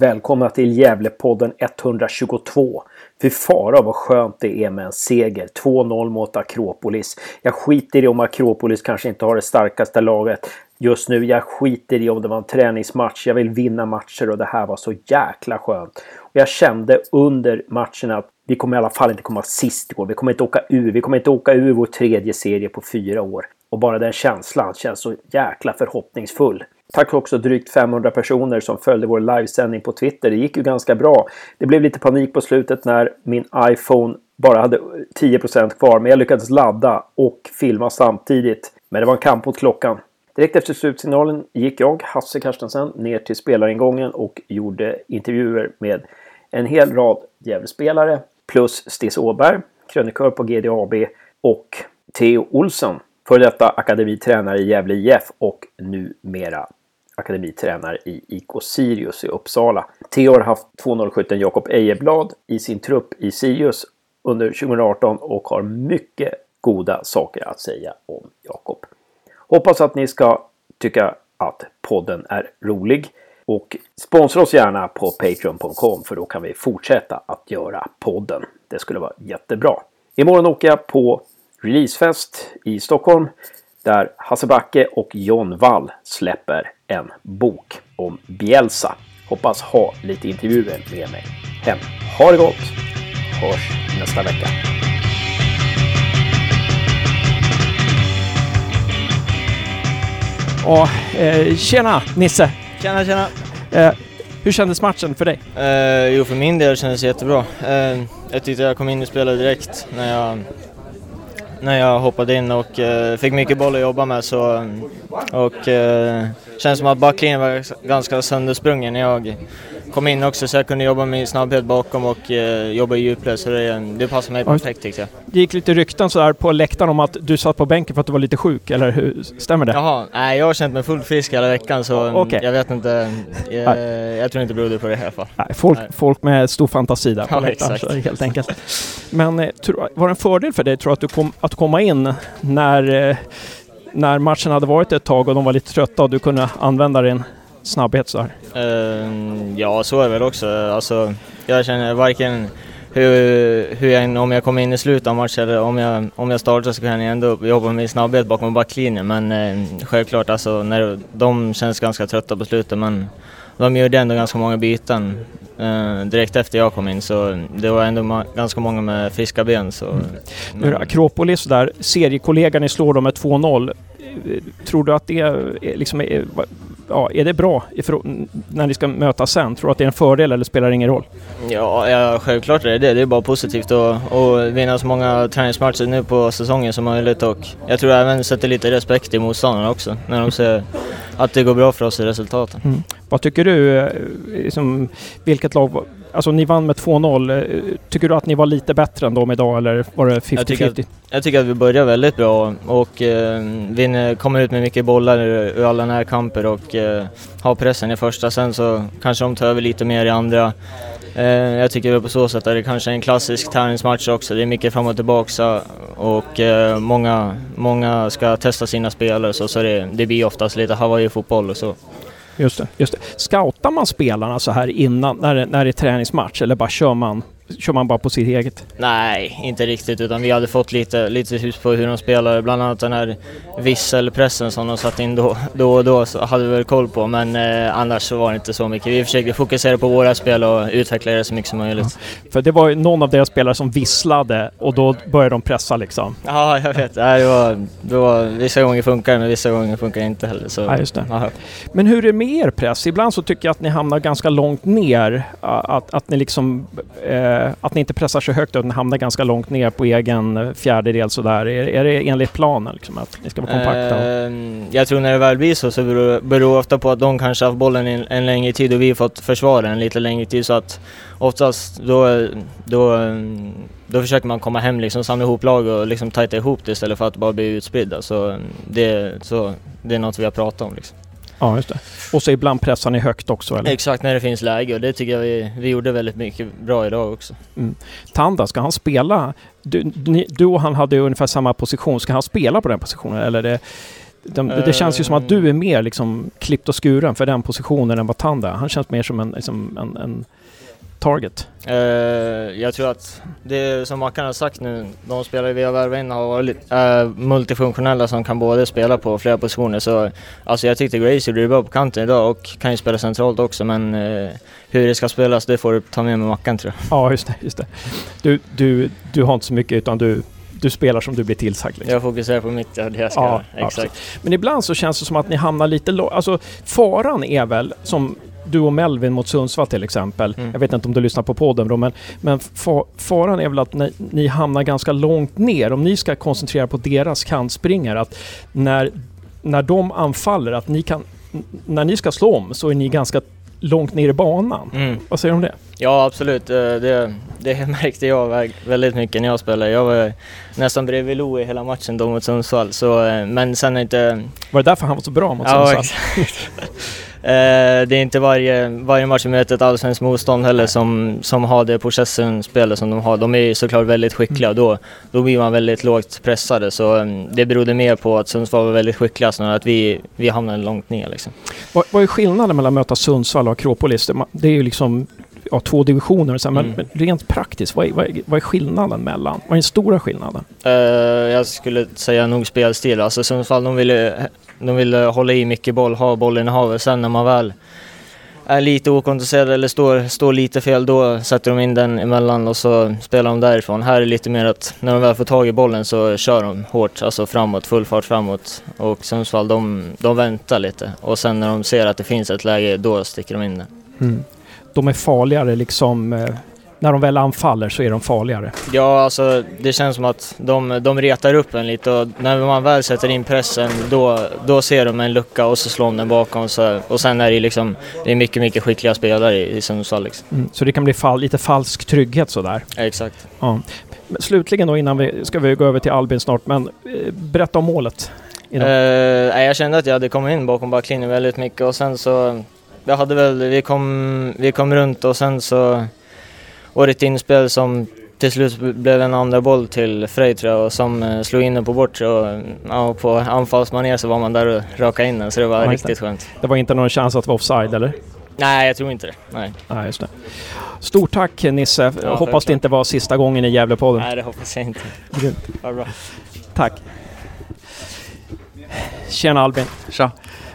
Välkomna till Gävlepodden 122. Fy fara vad skönt det är med en seger. 2-0 mot Akropolis. Jag skiter i om Akropolis kanske inte har det starkaste laget just nu. Jag skiter i om det var en träningsmatch. Jag vill vinna matcher och det här var så jäkla skönt. Och jag kände under matchen att vi kommer i alla fall inte komma sist igår. Vi kommer inte åka ur. Vi kommer inte åka ur vår tredje serie på fyra år. Och bara den känslan känns så jäkla förhoppningsfull. Tack också drygt 500 personer som följde vår livesändning på Twitter. Det gick ju ganska bra. Det blev lite panik på slutet när min iPhone bara hade 10% kvar. Men jag lyckades ladda och filma samtidigt. Men det var en kamp mot klockan. Direkt efter slutsignalen gick jag, Hasse Carstensen, ner till spelaringången och gjorde intervjuer med en hel rad Gävlespelare plus Stis Åberg, krönikör på GDAB och Theo Olsson, före detta akademitränare i Gävle IF och numera akademitränare i IK Sirius i Uppsala. Theo har haft 2.07 Jakob Ejeblad i sin trupp i Sirius under 2018 och har mycket goda saker att säga om Jakob. Hoppas att ni ska tycka att podden är rolig och sponsra oss gärna på Patreon.com för då kan vi fortsätta att göra podden. Det skulle vara jättebra. Imorgon åker jag på releasefest i Stockholm där Hasse Backe och John Wall släpper en bok om Bielsa. Hoppas ha lite intervjuer med mig hem. Ha det gott! Hörs nästa vecka. Ja, eh, tjena Nisse! Tjena, tjena! Eh, hur kändes matchen för dig? Eh, jo, för min del kändes det jättebra. Eh, jag tyckte jag kom in och spelade direkt när jag, när jag hoppade in och eh, fick mycket boll att jobba med. Så, och eh, känns som att backlinjen var ganska söndersprungen när jag kom in också så jag kunde jobba med snabbhet bakom och eh, jobba i djupled så det, det passade mig perfekt tyckte jag. Det gick lite rykten sådär på läktaren om att du satt på bänken för att du var lite sjuk, eller hur? Stämmer det? Jaha, nej jag har känt mig fullt frisk hela veckan så Okej. jag vet inte. Jag, jag tror inte det berodde på det i alla fall. Nej, folk, Nej. folk med stor fantasi där på Ja, läktaren, exakt. så helt enkelt. Men eh, var det en fördel för dig, tror att, du kom, att komma in när, eh, när matchen hade varit ett tag och de var lite trötta och du kunde använda din snabbhet så här? Ehm, ja, så är det väl också. Alltså, jag känner varken hur, hur jag, om jag kommer in i slutet av matchen eller om jag, om jag startar så kan jag ändå jobba med snabbhet bakom backlinjen. Men eh, självklart, alltså, när, de känns ganska trötta på slutet men de gjorde ändå ganska många byten eh, direkt efter jag kom in så det var ändå ma- ganska många med friska ben. Så, är det Akropolis där, seriekollegan ni slår dem med 2-0. Eh, Tror du att det liksom, är, ja, är det bra när ni ska mötas sen? Tror du att det är en fördel eller spelar det ingen roll? Ja, ja, självklart är det det. Det är bara positivt att, att vinna så många träningsmatcher nu på säsongen som möjligt och jag tror även sätter lite respekt i motståndarna också när de ser att det går bra för oss i resultaten. Mm. Vad tycker du? eh, Liksom, vilket lag... Alltså ni vann med 2-0. eh, Tycker du att ni var lite bättre än dem idag eller var det Jag tycker 50-50? Jag tycker att vi börjar väldigt bra och eh, vinner, kommer ut med mycket bollar ur, alla närkamper och eh, har pressen i första. Sen så kanske de tar över lite mer i andra. Eh, jag tycker väl på så sätt att det kanske är en klassisk tävlingsmatch också. Det är mycket fram och tillbaka och eh, många, många ska testa sina spelare så, så det, det blir oftast lite Hawaii-fotboll och så. Just det, just det. Scoutar man spelarna så här innan, när, när det är träningsmatch eller bara kör man, kör man bara på sitt eget? Nej, inte riktigt utan vi hade fått lite, lite hus på hur de spelar. Bland annat den här visselpressen som de satte in då, då och då så hade vi väl koll på men eh, annars så var det inte så mycket. Vi försökte fokusera på våra spel och utveckla det så mycket som möjligt. För det var ju någon av deras spelare som visslade och då började de pressa liksom. Ja, jag vet. Nej, det var, det var, vissa gånger funkar det men vissa gånger funkar det inte heller. Så, Ja, just det. ja. Men hur är det med er press? Ibland så tycker jag att ni hamnar ganska långt ner. Att, att ni liksom... Eh, Eh, att ni inte pressar så högt utan hamnar ganska långt ner på egen fjärdedel sådär. Är, är det enligt planen liksom att ni ska vara kompakta? Ehm, jag tror när det väl blir så så beror beror det ofta på att de kanske haft bollen en, en längre tid och vi har fått försvara den lite längre tid så att oftast då, då, då försöker man komma hem liksom, samla ihop lag och liksom tajta ihop det istället för att bara bli utspridda. Så det, så det är något vi har pratat om. Liksom. Ja, just det. Och så ibland pressar ni högt också eller? Exakt när det finns läge och det tycker jag vi, vi gjorde väldigt mycket bra idag också. Tanda, ska han spela? Du, ni, du och han hade ungefär samma position. Ska han spela på den positionen eller det De, det känns ju som att du är mer liksom klippt och skuren för den positionen än vad Tanda. Han känns mer som en, liksom en, en target. Uh, jag tror att det som Mackan har sagt nu, de spelare vi har värvat in har varit uh, multifunktionella som kan både spela på flera positioner. Så, alltså jag tyckte Gracie blev bra på kanten idag och kan ju spela centralt också men uh, hur det ska spelas det får du ta med med Mackan tror jag. Ja just det, just det. Du, du, du har inte så mycket utan du du spelar som du blir tillsagd. Liksom. Jag fokuserar på mitt, det jag ska ja, Exakt. Absolut. Men ibland så känns det som att ni hamnar lite lågt. Alltså faran är väl som du och Melvin mot Sundsvall till exempel. Mm. Jag vet inte om du lyssnar på podden då, men, men faran är väl att ni, ni hamnar ganska långt ner. Om ni ska koncentrera på deras kantspringare, att när, när de anfaller, att ni kan... När ni ska slå om så är ni ganska långt ner i banan. Mm. Vad säger du om det? Ja absolut, eh, det, det märkte jag väldigt mycket när jag spelade. Jag var nästan bredvid Louie hela matchen då mot Sundsvall. Så, eh, men sen inte... Var det därför han var så bra mot Sundsvall? Ja, exakt. Eh, det är inte varje, varje match vi möter ett allsvenskt motstånd heller som, som har det possession-spelet som de har. De är såklart väldigt skickliga och då, då blir man väldigt lågt pressade. Så um, det berodde mer på att Sundsvall var väldigt skickliga snarare att vi, vi hamnade långt ner. Liksom. Vad, vad är skillnaden mellan att möta Sundsvall och Akropolis? Det är ju liksom ja, två divisioner. Så, mm. Men rent praktiskt, vad är, vad, är, vad är skillnaden mellan? Vad är den stora skillnaden? Uh, jag skulle säga nog spelstil. Alltså Sundsvall de ville de vill eh, hålla i mycket boll, ha bollen i havet. Sen när man väl är lite okontrollerad eller står, står lite fel, då sätter de in den emellan och så spelar de därifrån. Här är det lite mer att när de väl får tag i bollen så kör de hårt, alltså framåt, full fart framåt. Och Sundsvall, de, de väntar lite. Och sen när de ser att det finns ett läge, då sticker de in den. Mm. De är farligare liksom eh, när de väl anfaller så är de farligare. Ja, alltså det känns som att de, de retar upp en lite och när man väl sätter in pressen då, då ser de en lucka och så slår de den bakom. Så, och sen är det liksom, det är mycket, mycket skickliga spelare i, i Sundsvall. Liksom. Mm, så det kan bli fall, lite falsk trygghet sådär? Ja, exakt. Ja. Men slutligen då innan vi ska vi gå över till Albin snart, men eh, berätta om målet. Uh, jag kände att jag hade kommit in bakom backlinjen väldigt mycket och sen så, jag hade väl, vi kom, vi kom runt och sen så och ett inspel som till slut blev en andra boll till Frej tror jag och som eh, slog in den på bortre och ja, på anfallsmanér så var man där och rakade in den så det var ja, riktigt det. skönt. Det var inte någon chans att det var offside eller? Nej, jag tror inte det. Nej. Nej, just det. Stort tack Nisse. Ja, hoppas det inte var sista gången i Gävlepodden. Nej, det hoppas jag inte. Vad bra. Tack. Tjena Albin. Tja.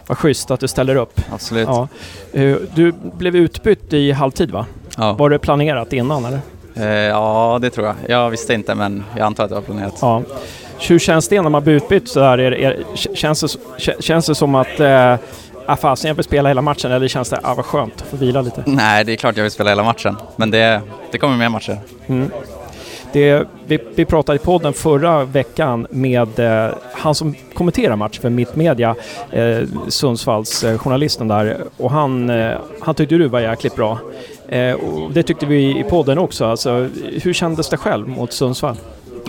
Vad schysst att du ställer upp. Absolut. Ja. Eh, du blev utbytt i halvtid va? Ja. Var det planerat innan eller? Eh, ja, det tror jag. Jag visste inte men jag antar att det var planerat. Ja. Hur känns det när man blir utbytt sådär? Är, är, känns, det, känns det som att eh, ah, fasen jag vill spela hela matchen eller känns det ah, vad skönt att få vila lite? Nej, det är klart jag vill spela hela matchen. Men det, det kommer mer matcher. Mm. Det, vi, vi pratade i podden förra veckan med eh, han som kommenterar match för Mittmedia, eh, Sundsvalls eh, journalisten där, och han, eh, han tyckte du var jäkligt bra. Eh, och det tyckte vi i podden också. Alltså, hur kändes det själv mot Sundsvall?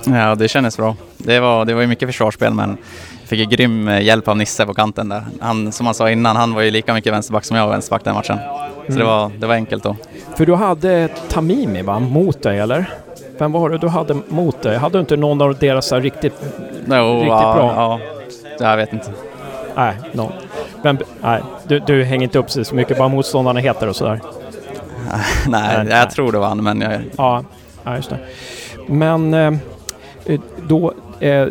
Ja, det kändes bra. Det var, det var ju mycket försvarsspel men fick ju grym eh, hjälp av Nisse på kanten där. Han, som han sa innan, han var ju lika mycket vänsterback som jag var vänsterback den matchen. Så mm. det, var, det var enkelt då. För du hade Tamimi va, mot dig eller? Vem var det du hade mot dig? Hade du inte någon av deras riktigt, no, riktigt ja, bra? Ja, jag vet inte. Nej, no. Vem, nej du, du hänger inte upp sig så mycket, bara motståndarna heter och sådär? nej, jag tror det var han, men jag... Ja, ja just det. Men eh, då, eh,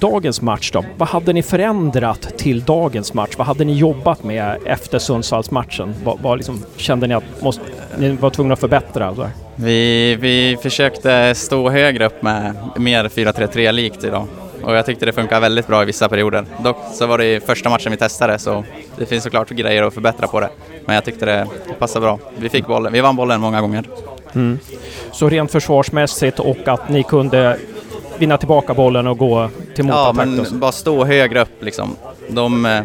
dagens match då, vad hade ni förändrat till dagens match? Vad hade ni jobbat med efter Sundsvallsmatchen? Vad, vad liksom, kände ni att måste, ni var tvungna att förbättra? Alltså? Vi, vi försökte stå högre upp med mer 4-3-3 likt idag och jag tyckte det funkade väldigt bra i vissa perioder. Dock så var det första matchen vi testade så det finns såklart grejer att förbättra på det. Men jag tyckte det passade bra. Vi fick bollen, vi vann bollen många gånger. Mm. Så rent försvarsmässigt och att ni kunde vinna tillbaka bollen och gå till motattack? Ja, men bara stå högre upp liksom. De, eh,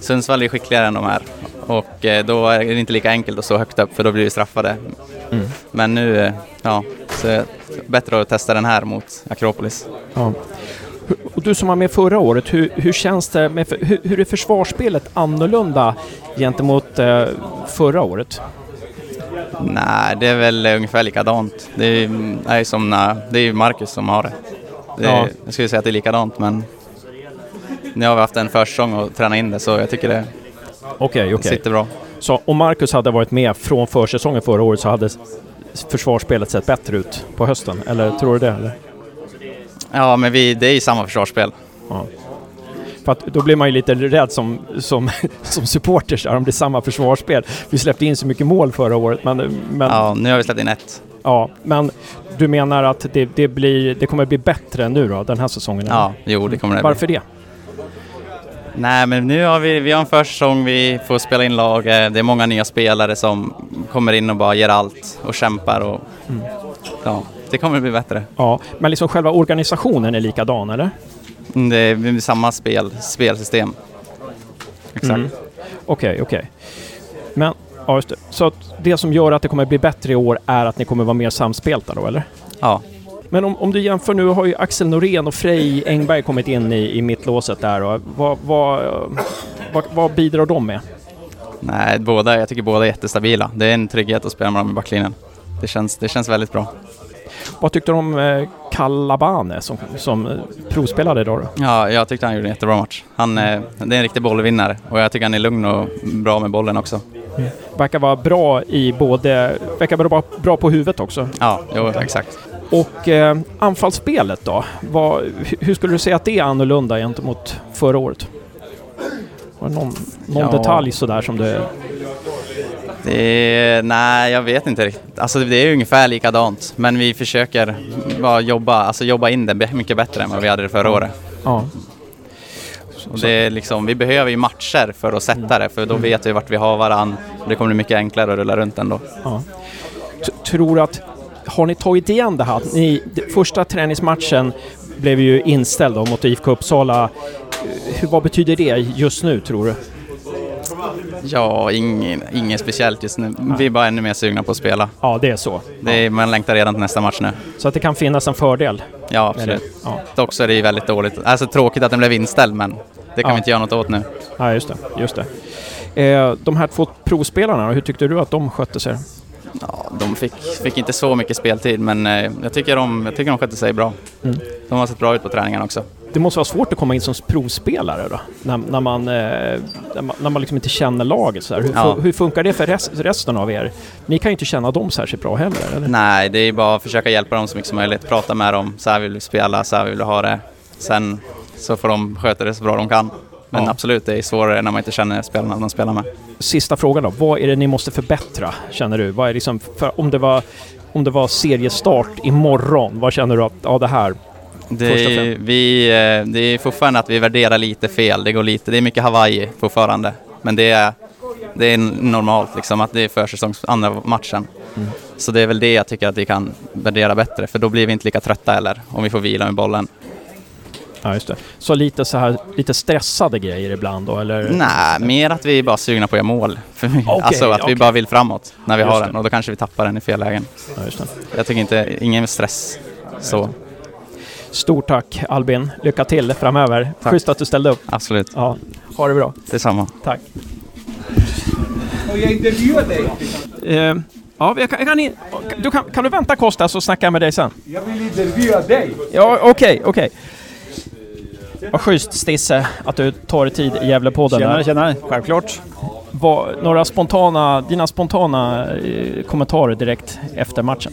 Sundsvall är skickligare än de här och eh, då är det inte lika enkelt att stå högt upp för då blir vi straffade. Mm. Men nu, eh, ja, så är det bättre att testa den här mot Akropolis. Ja. Och du som var med förra året, hur, hur känns det? Med, hur, hur är försvarsspelet annorlunda gentemot eh, förra året? Nej, det är väl ungefär likadant. Det är, som när, det är Marcus som har det. det ja. Jag skulle säga att det är likadant, men nu har vi haft en försäsong och tränat in det så jag tycker det Okej, okej. sitter bra. Så om Marcus hade varit med från försäsongen förra året så hade försvarsspelet sett bättre ut på hösten? Eller tror du det? Eller? Ja, men vi, det är ju samma försvarsspel. Ja. För att då blir man ju lite rädd som, som, som supporter om det är samma försvarsspel. Vi släppte in så mycket mål förra året, men, men, ja. Ja, nu har vi släppt in ett. men du menar att det, det, blir, det kommer bli bättre nu då, den här säsongen? eller? Ja, jo det kommer det bli. Varför det? Nej, men nu har vi, vi har en försäsong, vi får spela in lag, eh, det är många nya spelare som kommer in och bara ger allt och kämpar och ja, det kommer bli bättre. Ja, men liksom själva organisationen är likadan, eller? Mm, Det är samma spel, spelsystem. Exakt. Mm. Okej, okej. Men, ja just det. Så att det som gör att det kommer bli bättre i år är att ni kommer vara mer samspelta då, eller? Ja. Men om, om du jämför nu har ju Axel Norén och Frej Engberg kommit in i, i mittlåset där. Och vad, vad, vad, vad bidrar de med? Nej, båda, jag tycker båda är jättestabila. Det är en trygghet att spela med dem i backlinjen. Det känns, det känns väldigt bra. Vad tyckte du om eh, Kalabane som, som eh, provspelade idag då? Ja, jag tyckte han gjorde en jättebra match. Han, eh, det är en riktig bollvinnare och jag tycker han är lugn och bra med bollen också. Verkar vara bra i både... Verkar vara bra på huvudet också. Ja, jo, exakt. Och eh, anfallsspelet då? Hu- hur skulle du säga att det är annorlunda gentemot förra året? Var det någon, någon Ja. detalj sådär som du... Är, nej, jag vet inte riktigt. Alltså det är ungefär likadant, men vi försöker bara jobba, alltså jobba in det mycket bättre än vad vi hade det förra året. Ja. Och det är liksom, vi behöver ju matcher för att sätta det, för då vet vi vart vi har varann. Det kommer bli mycket enklare att rulla runt ändå. ja. Tror att... Har ni tagit igen det här? Ni, första träningsmatchen blev ju inställd mot IFK Uppsala. Vad betyder det just nu, tror du? Ja, ingen, ingen speciellt just nu. Vi är bara ännu mer sugna på att spela. Ja, det är så. Det är, man längtar redan till nästa match nu. Så att det kan finnas en fördel? Ja, absolut. Ja. Dock så är det ju väldigt dåligt. Alltså tråkigt att den blev inställd, men det kan Ja. vi inte göra något åt nu. Ja, just det. Just det. Eh, de här två provspelarna, hur tyckte du att de skötte sig? Ja, de fick, fick inte så mycket speltid, men eh, jag tycker de, jag tycker de skötte sig bra. Mm. De har sett bra ut på träningarna också. Det måste vara svårt att komma in som provspelare då? När, när man, eh, när man, när man liksom inte känner laget så här. Hur, Ja. hur funkar det för rest, resten av er? Ni kan ju inte känna dem särskilt bra heller, eller? Nej, det är bara att försöka hjälpa dem så mycket som möjligt. Prata med dem, så här vill vi spela, så här vill vi ha det. Sen så får de sköta det så bra de kan. Men Ja. absolut, det är svårare när man inte känner spelarna de spelar med. Sista frågan då. Vad är det ni måste förbättra, känner du? Vad är liksom, för om, det var, om det var seriestart imorgon, vad känner du att, ja det här, Det är, vi, eh, det är fortfarande att vi värderar lite fel. Det går lite, det är mycket Hawaii fortfarande. Men det är, det är normalt liksom att det är försäsongs andra matchen. Mm. Så det är väl det jag tycker att vi kan värdera bättre. För då blir vi inte lika trötta heller om vi får vila med bollen. ja just det. Så lite så här, lite stressade grejer ibland då, eller? Nej, mer att vi är bara sugna på att göra mål. Okej, alltså att okej. vi bara vill framåt när vi Just har det. den och då kanske vi tappar den i fel lägen. Ja. Jag tycker inte, ingen stress så. Stort tack Albin. Lycka till framöver. Tack. Schysst att du ställde upp. Absolut, Ja, ha det bra. detsamma. Tack. Och jag intervjuar dig. Ja, jag kan, jag kan, du kan, kan du vänta Kosta så snackar jag med dig sen? Jag vill intervjua dig. Ja, okej, okej. Vad schysst Stisse att du tar dig tid i Gävlepodden. Tjenare, här. tjenare. Självklart. Vad- några spontana, dina spontana eh, kommentarer direkt efter matchen?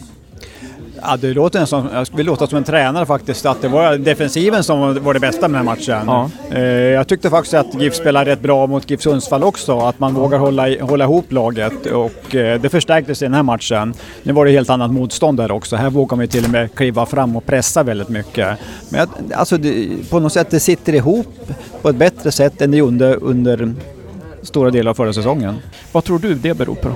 Ja, det låter som, jag vill låta som en tränare faktiskt, att det var defensiven som var det bästa med den här matchen. Ja. Eh, Jag tyckte faktiskt att GIF spelade rätt bra mot GIF Sundsvall också, att man vågar hålla, hålla ihop laget och eh, det förstärktes i den här matchen. Nu var det helt annat motstånd där också. Här vågar man ju till och med kliva fram och pressa väldigt mycket. Men jag, alltså det, på något sätt det sitter ihop på ett bättre sätt än det gjorde under stora delar av förra säsongen. Vad tror du det beror på?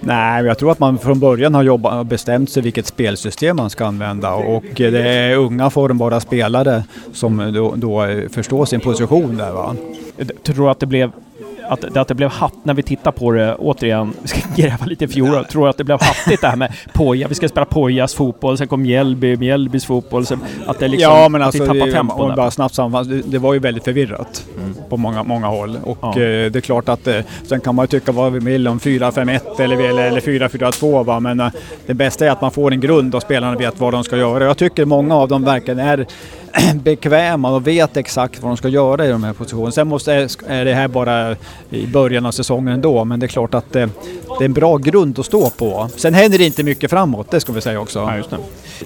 Nej, jag tror att man från början har jobbat bestämt sig vilket spelsystem man ska använda och det är unga formbara spelare som då, då förstår sin position där va. Jag tror att det blev att, att det blev hatt när vi tittar på det återigen. Vi ska gräva lite i fjol. Tror att det blev hattigt det här med Poja. Vi ska spela Pojas fotboll, sen kom Mjällby, Mjällbys fotboll. Sen, att det liksom, ja, men att alltså, vi tappar det, tempo om där. bara snabbt sammanfatta, det, var ju väldigt förvirrat på många, många håll. Och Ja. eh, det är klart att eh, sen kan man ju tycka vad vi vill om 4-5-1 eller, eller, eller 4-4-2 va? men eh, det bästa är att man får en grund och spelarna vet vad de ska göra. Jag tycker många av dem verkligen är bekväma och vet exakt vad de ska göra i de här positionerna. Sen måste, är det här bara i början av säsongen ändå, men det är klart att det, det är en bra grund att stå på. Sen händer det inte mycket framåt, det ska vi säga också. Ja, just det.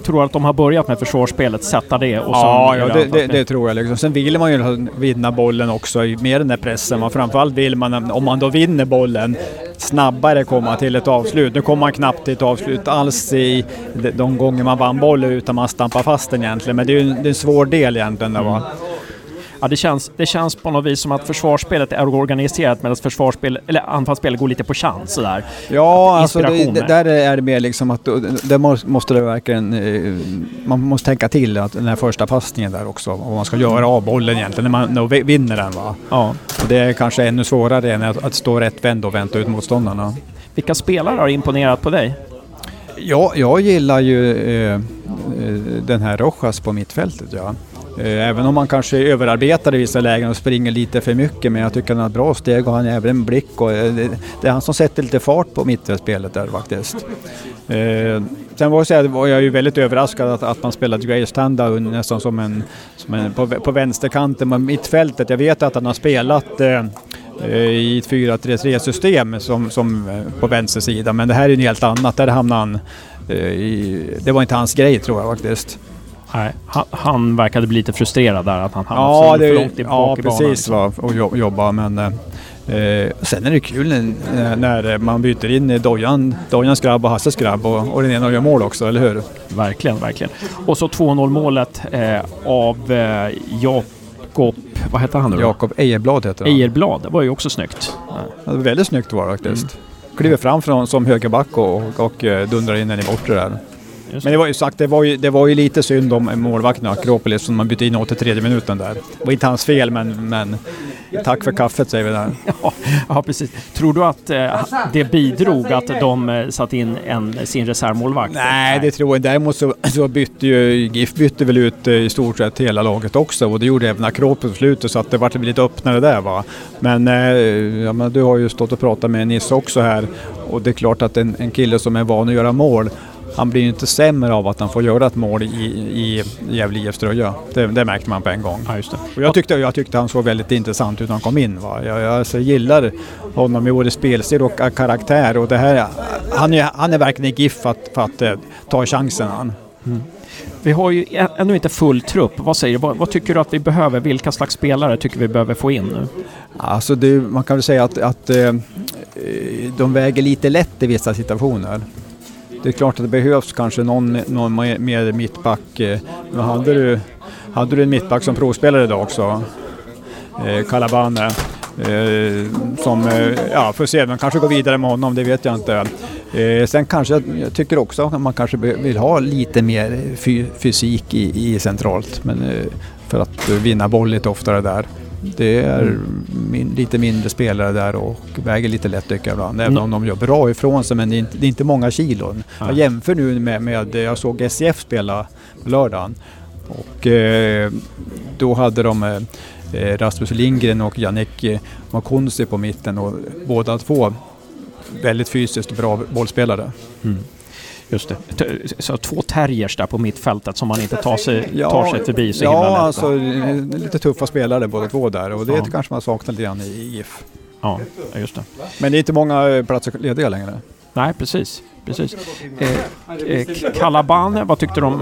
Tror du att de har börjat med försvarsspelet, sätta det och Ja, ja det, det, det tror jag. Liksom. Sen vill man ju vinna bollen också med den där pressen. Men framförallt vill man, om man då vinner bollen, snabbare komma till ett avslut. Nu kommer man knappt till ett avslut alls i de, gånger man vann bollen utan man stampar fast den egentligen. Men det är ju en, det är en svår del egentligen. Där, va? Ja, det känns, det känns på något vis som att försvarsspelet är organiserat medan försvarsspel, eller anfallsspelet går lite på chans sådär. Ja, alltså det, det, där är det mer liksom att där måste- det verkligen... eh, Man måste tänka till att den här första passningen där också, vad man ska göra av bollen egentligen när man när vi- vinner den. Va? Ja. Och det är kanske ännu svårare än att, att stå rätt vänd och vänta ut motståndarna. Vilka spelare har imponerat på dig? Ja, jag gillar ju eh, eh, den här Rojas på mittfältet. Ja. Eh, även om han kanske överarbetar i vissa lägen och springer lite för mycket. Men jag tycker han har bra steg och han har även en blick. Och, eh, det, det är han som sätter lite fart på mittfältspelet där faktiskt. Eh, sen var, jag var jag ju väldigt överraskad att, att man spelade Grace Tanda nästan som en, som en på, på vänsterkanten på mittfältet. Jag vet att han har spelat eh, eh i ett 4-3-3 system som, som på vänster sida. Men det här är ju något helt annat. Där hamnade han i, Det var inte hans grej tror jag faktiskt. Nej, han, han verkade bli lite frustrerad där att han hamnade Ja, för långt i- ja bak i banan. precis. liksom. Va, och jo- jobba men eh, eh, sen är det kul när, när man byter in Dojan, Dojans grabb och Hasses grabb och, och den ena gör mål också, eller hur? Verkligen, verkligen. Och så 2-0 målet eh, av eh, Jakob... Vad heter han nu? Jakob Ejerblad heter han. Ejerblad. Det var ju också snyggt. Ja. Ja, väldigt snyggt var det faktiskt. Mm. Kliver fram från, som högerback och, och, och eh, dundrar in den i bortre där. Men det var ju sagt, det var ju, det var ju lite synd om målvakten Akropolis som man bytte in 83 minuten där. Det var inte hans fel men, men tack för kaffet säger vi där. Ja, ja, precis. Tror du att eh, det bidrog att de eh, satte in en, sin reservmålvakt? Nej, det tror jag inte. Däremot så, så bytte ju GIF bytte väl ut eh, i stort sett hela laget också och det gjorde även Akropolis på slutet så att det vart lite öppnare där va. Men, eh, ja, men du har ju stått och pratat med Nisse också här och det är klart att en, en kille som är van att göra mål han blir ju inte sämre av att han får göra ett mål i, i Gävle IFs tröja. Det, det märkte man på en gång. Ja. Och jag, tyckte, jag tyckte han såg väldigt intressant ut när han kom in. Va? Jag, jag alltså, gillar honom i både spelstil och karaktär. Och det här, han, är, han är verkligen i GIF för att, för att eh, ta chansen. Han. Vi har ju ännu inte full trupp. Vad säger du? Vad, vad tycker du att vi behöver? Vilka slags spelare tycker vi behöver få in nu? Alltså det, man kan väl säga att, att eh, de väger lite lätt i vissa situationer. Det är klart att det behövs kanske någon, någon mer, mittback. Eh, men hade du, hade du en mittback som provspelare idag också, eh, Calabane, eh, som, eh, ja får se, man kanske går vidare med honom, det vet jag inte. Eh, sen kanske, jag- tycker också att man kanske vill ha lite mer fysik i, i centralt, men eh, för att vinna boll lite oftare där. Det är min, lite mindre spelare där och väger lite lätt tycker jag ibland. Även Mm. om de gör bra ifrån sig men det är inte, det är inte många kilon. Jag jämför nu med, med, jag såg SCF spela på lördagen. Och eh, då hade de eh, eh, Rasmus Lindgren och Jannik eh, Makonsi på mitten och båda två väldigt fysiskt bra bollspelare. Just det. Så två terriers där på mittfältet som man inte tar sig, Ja, tar sig förbi så ja, lätt. alltså eh, lite tuffa spelare båda två där och det Ja. kanske man saknar lite grann i GIF. Ja, just det. Men det är inte många eh, platser lediga längre. Nej, precis. precis. Eh, eh, Calabane, vad tyckte du om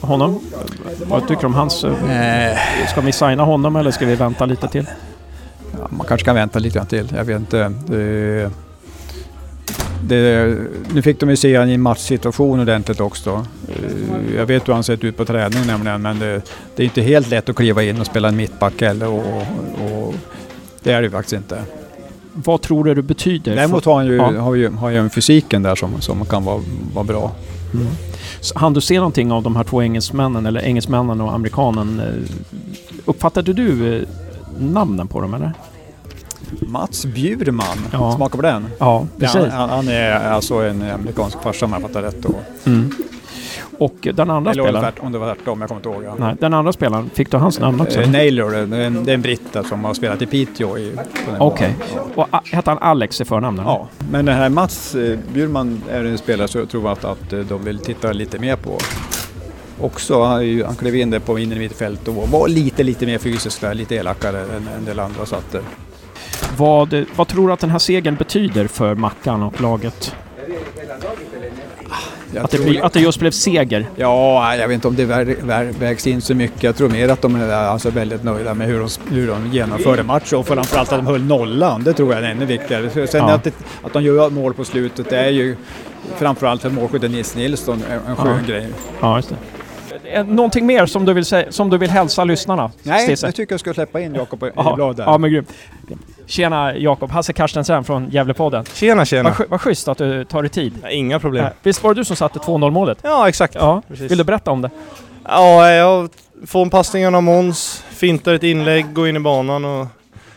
honom? Vad tycker du om hans... Eh, ska vi signa honom eller ska vi vänta lite till? Ja, man kanske kan vänta lite grann till. Jag vet inte. Det, det, nu fick de ju se han i en matchsituation ordentligt också. Eh, Jag vet hur han sett ut på träning nämligen, men det, det är inte helt lätt att kliva in och spela en mittback heller. Och, och, och det är det ju faktiskt inte. Vad tror du det betyder? Däremot har han ju, Ja. har ju, har ju en fysiken där som, som kan vara, vara bra. Så Han du se någonting av de här två engelsmännen, eller engelsmännen och amerikanen? eh, Uppfattade du eh, namnen på dem eller? Mats Bjurman, Ja. smaka på den. Ja, precis. Han, han är alltså en amerikansk farsa om jag fattar rätt. Då. Mm. Och den andra Eller spelaren? var- om det var tvärtom, jag kommer inte ihåg. Nej, den andra spelaren, fick du hans namn också? Eh, Naylor, det är en, en britt som har spelat i Piteå. Okej. banan. Och a- hette han Alex i förnamn? eller? Ja, men den här Mats eh, Bjurman är en spelare som jag tror att, att eh, de vill titta lite mer på. Också, han, han klev in där på inre mittfält och var lite, lite mer fysisk där, lite elakare än en del andra. Så att, eh, Vad, vad tror du att den här segern betyder för Mackan och laget? jag Att det, blir, att det just blev seger? Ja, jag vet inte om det vä vä vägs in så mycket. Jag tror mer att de är alltså väldigt nöjda med hur de, hur de genomförde matchen och framförallt att de höll nollan. Det tror jag är ännu viktigare. Sen Ja. att, det, att de gör mål på slutet, det är ju framförallt för målskytten Nils Nilsson en, en skön Ja. grej. Ja, just det. Eh, Någonting mer som du vill, säga, som du vill hälsa lyssnarna? Nej, Stisse? jag tycker jag ska släppa in Jakob Jaha. Blad där. Ja, men grymt. Tjena Jakob, Hasse Carstensen från Gävlepodden. Tjena tjena! Vad, vad schysst att du tar dig tid. Ja, Inga problem. Eh, Visst var det du som satte 2-0 målet? Ja exakt. Ja. Precis. Vill du berätta om det? Ja, jag får en passning av Måns, fintar ett inlägg, går in i banan och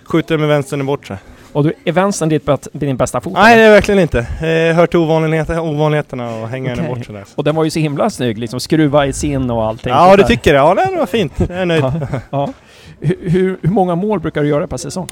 skjuter med vänstern i bortre. Och du, är vänstern ditt, din bästa fot? Nej det är verkligen inte. Eh, hör till ovanligheter, ovanligheterna och hänga den i Okej. bortre där. Och den var ju så himla snygg, liksom skruva i sin och allting. Ja du tycker det? Ja det var fint. Jag är nöjd. Ja. ja. Hur, hur, många mål brukar du göra per säsong?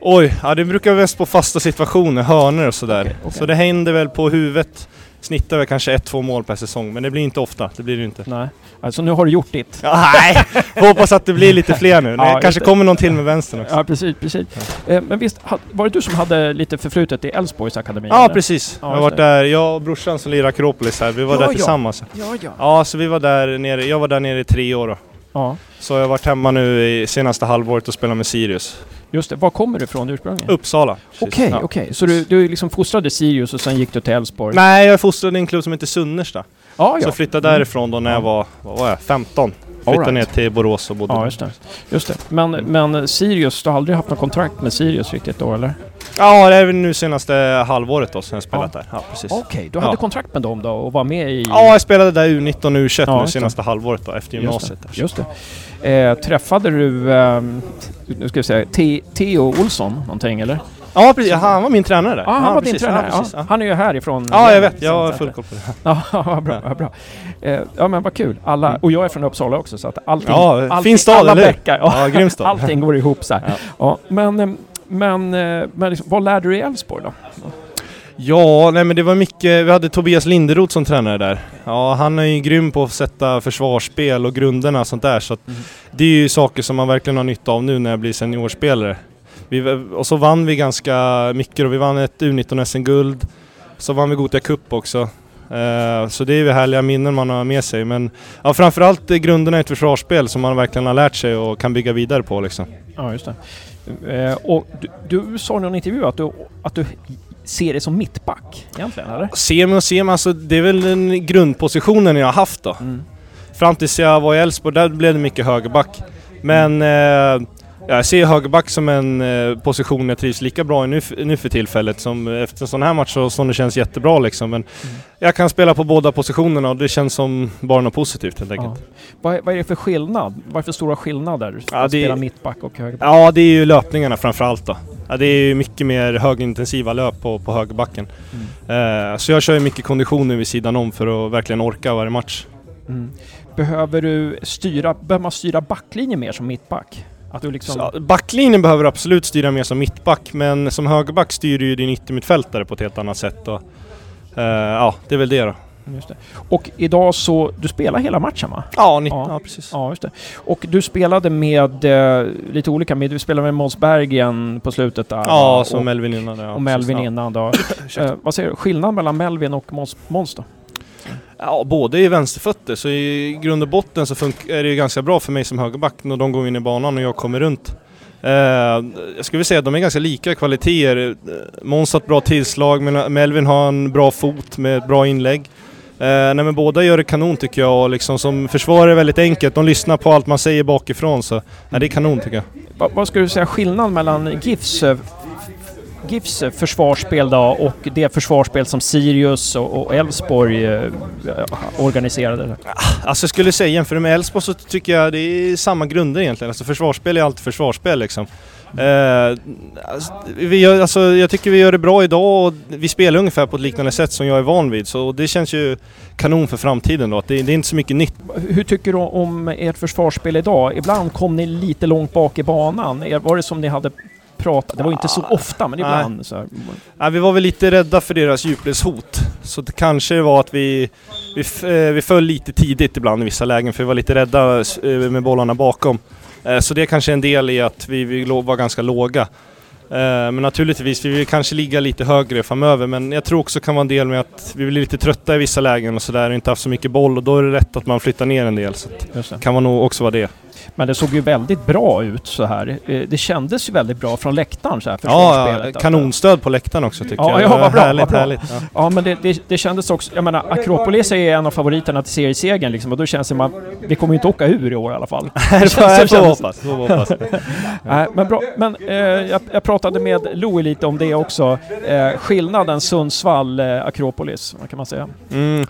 Oj, ja det brukar vara bäst på fasta situationer, hörnor och sådär. Okej, okej. Så det händer väl på huvudet. Snittar väl kanske ett, två mål per säsong, men det blir inte ofta. Det blir det inte. Nej. Alltså nu har du gjort ditt. Ja, nej! Hoppas att det blir lite fler nu. Ja, kanske kommer någon till med vänstern också. Ja, precis. precis. Eh, men visst, var det du som hade lite förflutet i Elfsborgs akademi? Ja eller? precis. Ja, jag har varit där, jag och brorsan som lirar Akropolis här, vi var Ja, där ja. tillsammans. Ja, ja. Ja, så vi var där nere, jag var där nere i tre år då. ja. Så jag har varit hemma nu i senaste halvåret och spelat med Sirius. Just det. Var kommer du ifrån ursprungligen? Uppsala. precis. Okej, Ja. okej. Så du, du liksom fostrade Sirius och sen gick du till Elfsborg? Nej, jag är fostrad i en klubb som heter Sunnersta. Ja, Så ja. jag flyttade därifrån då när jag var, vad var jag, 15. Flyttade All ner right. till Borås och bodde Ja, där. just det. Just det. Men, men Sirius, du har aldrig haft något kontrakt med Sirius riktigt då, eller? Ja, det är väl nu senaste halvåret då som jag spelat där. Ja, precis. Okej, du Ja. hade kontrakt med dem då och var med i... Ja, jag spelade där U19 och U21 Ja, nu just det. senaste halvåret då, efter Just gymnasiet. det. där. Just det. Eh, träffade du, ehm, nu ska vi säga, Te- Theo Olsson någonting eller? Ja, precis. Ja, han var min tränare där. Ja, han var din precis. tränare. Ja, Ja. Ja. Han är ju härifrån. ja, jag vet. Jag har full koll på det. Ja, bra. Vad bra. Eh, ja, men vad kul. Alla, och jag är från Uppsala också så att allting... Ja, allting fin stad, alla eller hur? ja, Ja, grym stad. Allting går ihop så här. Ja. Ja. men, eh, men, eh, men liksom, vad lärde du dig i Elfsborg då? Ja, nej men det var mycket, vi hade Tobias Linderoth som tränare där. Ja, han är ju grym på att sätta försvarsspel och grunderna och sånt där så att Mm. det är ju saker som man verkligen har nytta av nu när jag blir seniorspelare. Vi, och så vann vi ganska mycket och vi vann ett U19 SM-guld. Så vann vi Gothia Cup också. Eh, så det är ju härliga minnen man har med sig men ja, framförallt grunderna i ett försvarsspel som man verkligen har lärt sig och kan bygga vidare på liksom. Ja, just det. Eh, och du, du sa i någon intervju att du, att du ser dig som mittback egentligen, eller? Semi och semi, alltså det är väl den grundpositionen jag har haft då. Mm. Fram tills jag var i Elfsborg, där blev det mycket högerback. Men eh, jag ser högerback som en eh, position jag trivs lika bra i nu, nu för tillfället. Som efter en sån här match så som det känns jättebra liksom. Men jag kan spela på båda positionerna och det känns som bara något positivt helt enkelt. Ja. Vad, är- vad är det för skillnad? Vad är det för stora skillnader? Ja, att spela mittback och högerback? Ja, det är ju löpningarna framförallt då. Ja, det är ju mycket mer högintensiva löp på, på högerbacken. Eh, så jag kör ju mycket konditioner vid sidan om för att verkligen orka varje match. Mm. Behöver du styra, behöver man styra backlinjen mer som mittback? Att du liksom... Så, backlinjen behöver absolut styra mer som mittback, men som högerback styr du ju din yttermittfältare på ett helt annat sätt. Och, eh, ja, det är väl det då. Just det. Och idag så, du spelar hela matchen va? Ja, nitt- Ja. ja. precis. Ja, just det. Och du spelade med eh, lite olika, med, du spelade med Måns Berggren på slutet där Ja, som och, Melvin innan. Ja, och Melvin precis, innan då. eh, vad säger du, skillnad mellan Melvin och Måns då? Ja. båda är vänsterfötter, så i grund och botten så är det ju ganska bra för mig som högerback när de går in i banan och jag kommer runt. Eh, jag skulle vilja säga att de är ganska lika kvaliteter. Eh, Måns har ett bra tillslag, eh, Melvin har en bra fot med ett bra inlägg. Eh, nej men båda gör det kanon tycker jag och liksom som försvarare är det väldigt enkelt. De lyssnar på allt man säger bakifrån så nej, det är kanon tycker jag. Va, vad skulle du säga skillnad mellan GIFs, eh, GIFs försvarsspel då och det försvarsspel som Sirius och Elfsborg eh, organiserade? Alltså jag skulle säga jämfört med Elfsborg så tycker jag det är samma grunder egentligen. Alltså försvarsspel är alltid försvarsspel liksom. Eh, alltså, vi gör, alltså, jag tycker vi gör det bra idag och vi spelar ungefär på ett liknande sätt som jag är van vid. Så det känns ju kanon för framtiden då. Att det, det är inte så mycket nytt. Hur tycker du om ert försvarsspel idag? Ibland kom ni lite långt bak i banan. Var det som ni hade pratat? Det var inte så ofta, men ibland så här. Ja, vi var väl lite rädda för deras djupledshot. Så det kanske var att vi, vi, eh, vi föll lite tidigt ibland i vissa lägen för vi var lite rädda eh, med bollarna bakom. Eh, Så det kanske är en del i att vi, var ganska låga. Men naturligtvis, vi vill kanske ligga lite högre framöver men jag tror också kan vara en del med att vi blir lite trötta i vissa lägen och sådär och inte haft så mycket boll och då är det rätt att man flyttar ner en del. Så det kan man nog också vara det. Men det såg ju väldigt bra ut så här. Eh, Det kändes ju väldigt bra från läktaren så här, Ja, försvarsspelet. kanonstöd på läktaren också tycker Ja, jag. ja, vad bra, härligt, vad bra. härligt. Ja. Ja, men det, det, det kändes också... Jag menar, Akropolis är en av favoriterna till seriesegern liksom, och då känns det att vi kommer ju inte åka ur i år i alla fall. Det får hoppas. får hoppas. Nej, men bra. Men eh, jag, jag pratade med Louie lite om det också. Eh, skillnaden Sundsvall-Akropolis, vad kan man säga? Mm.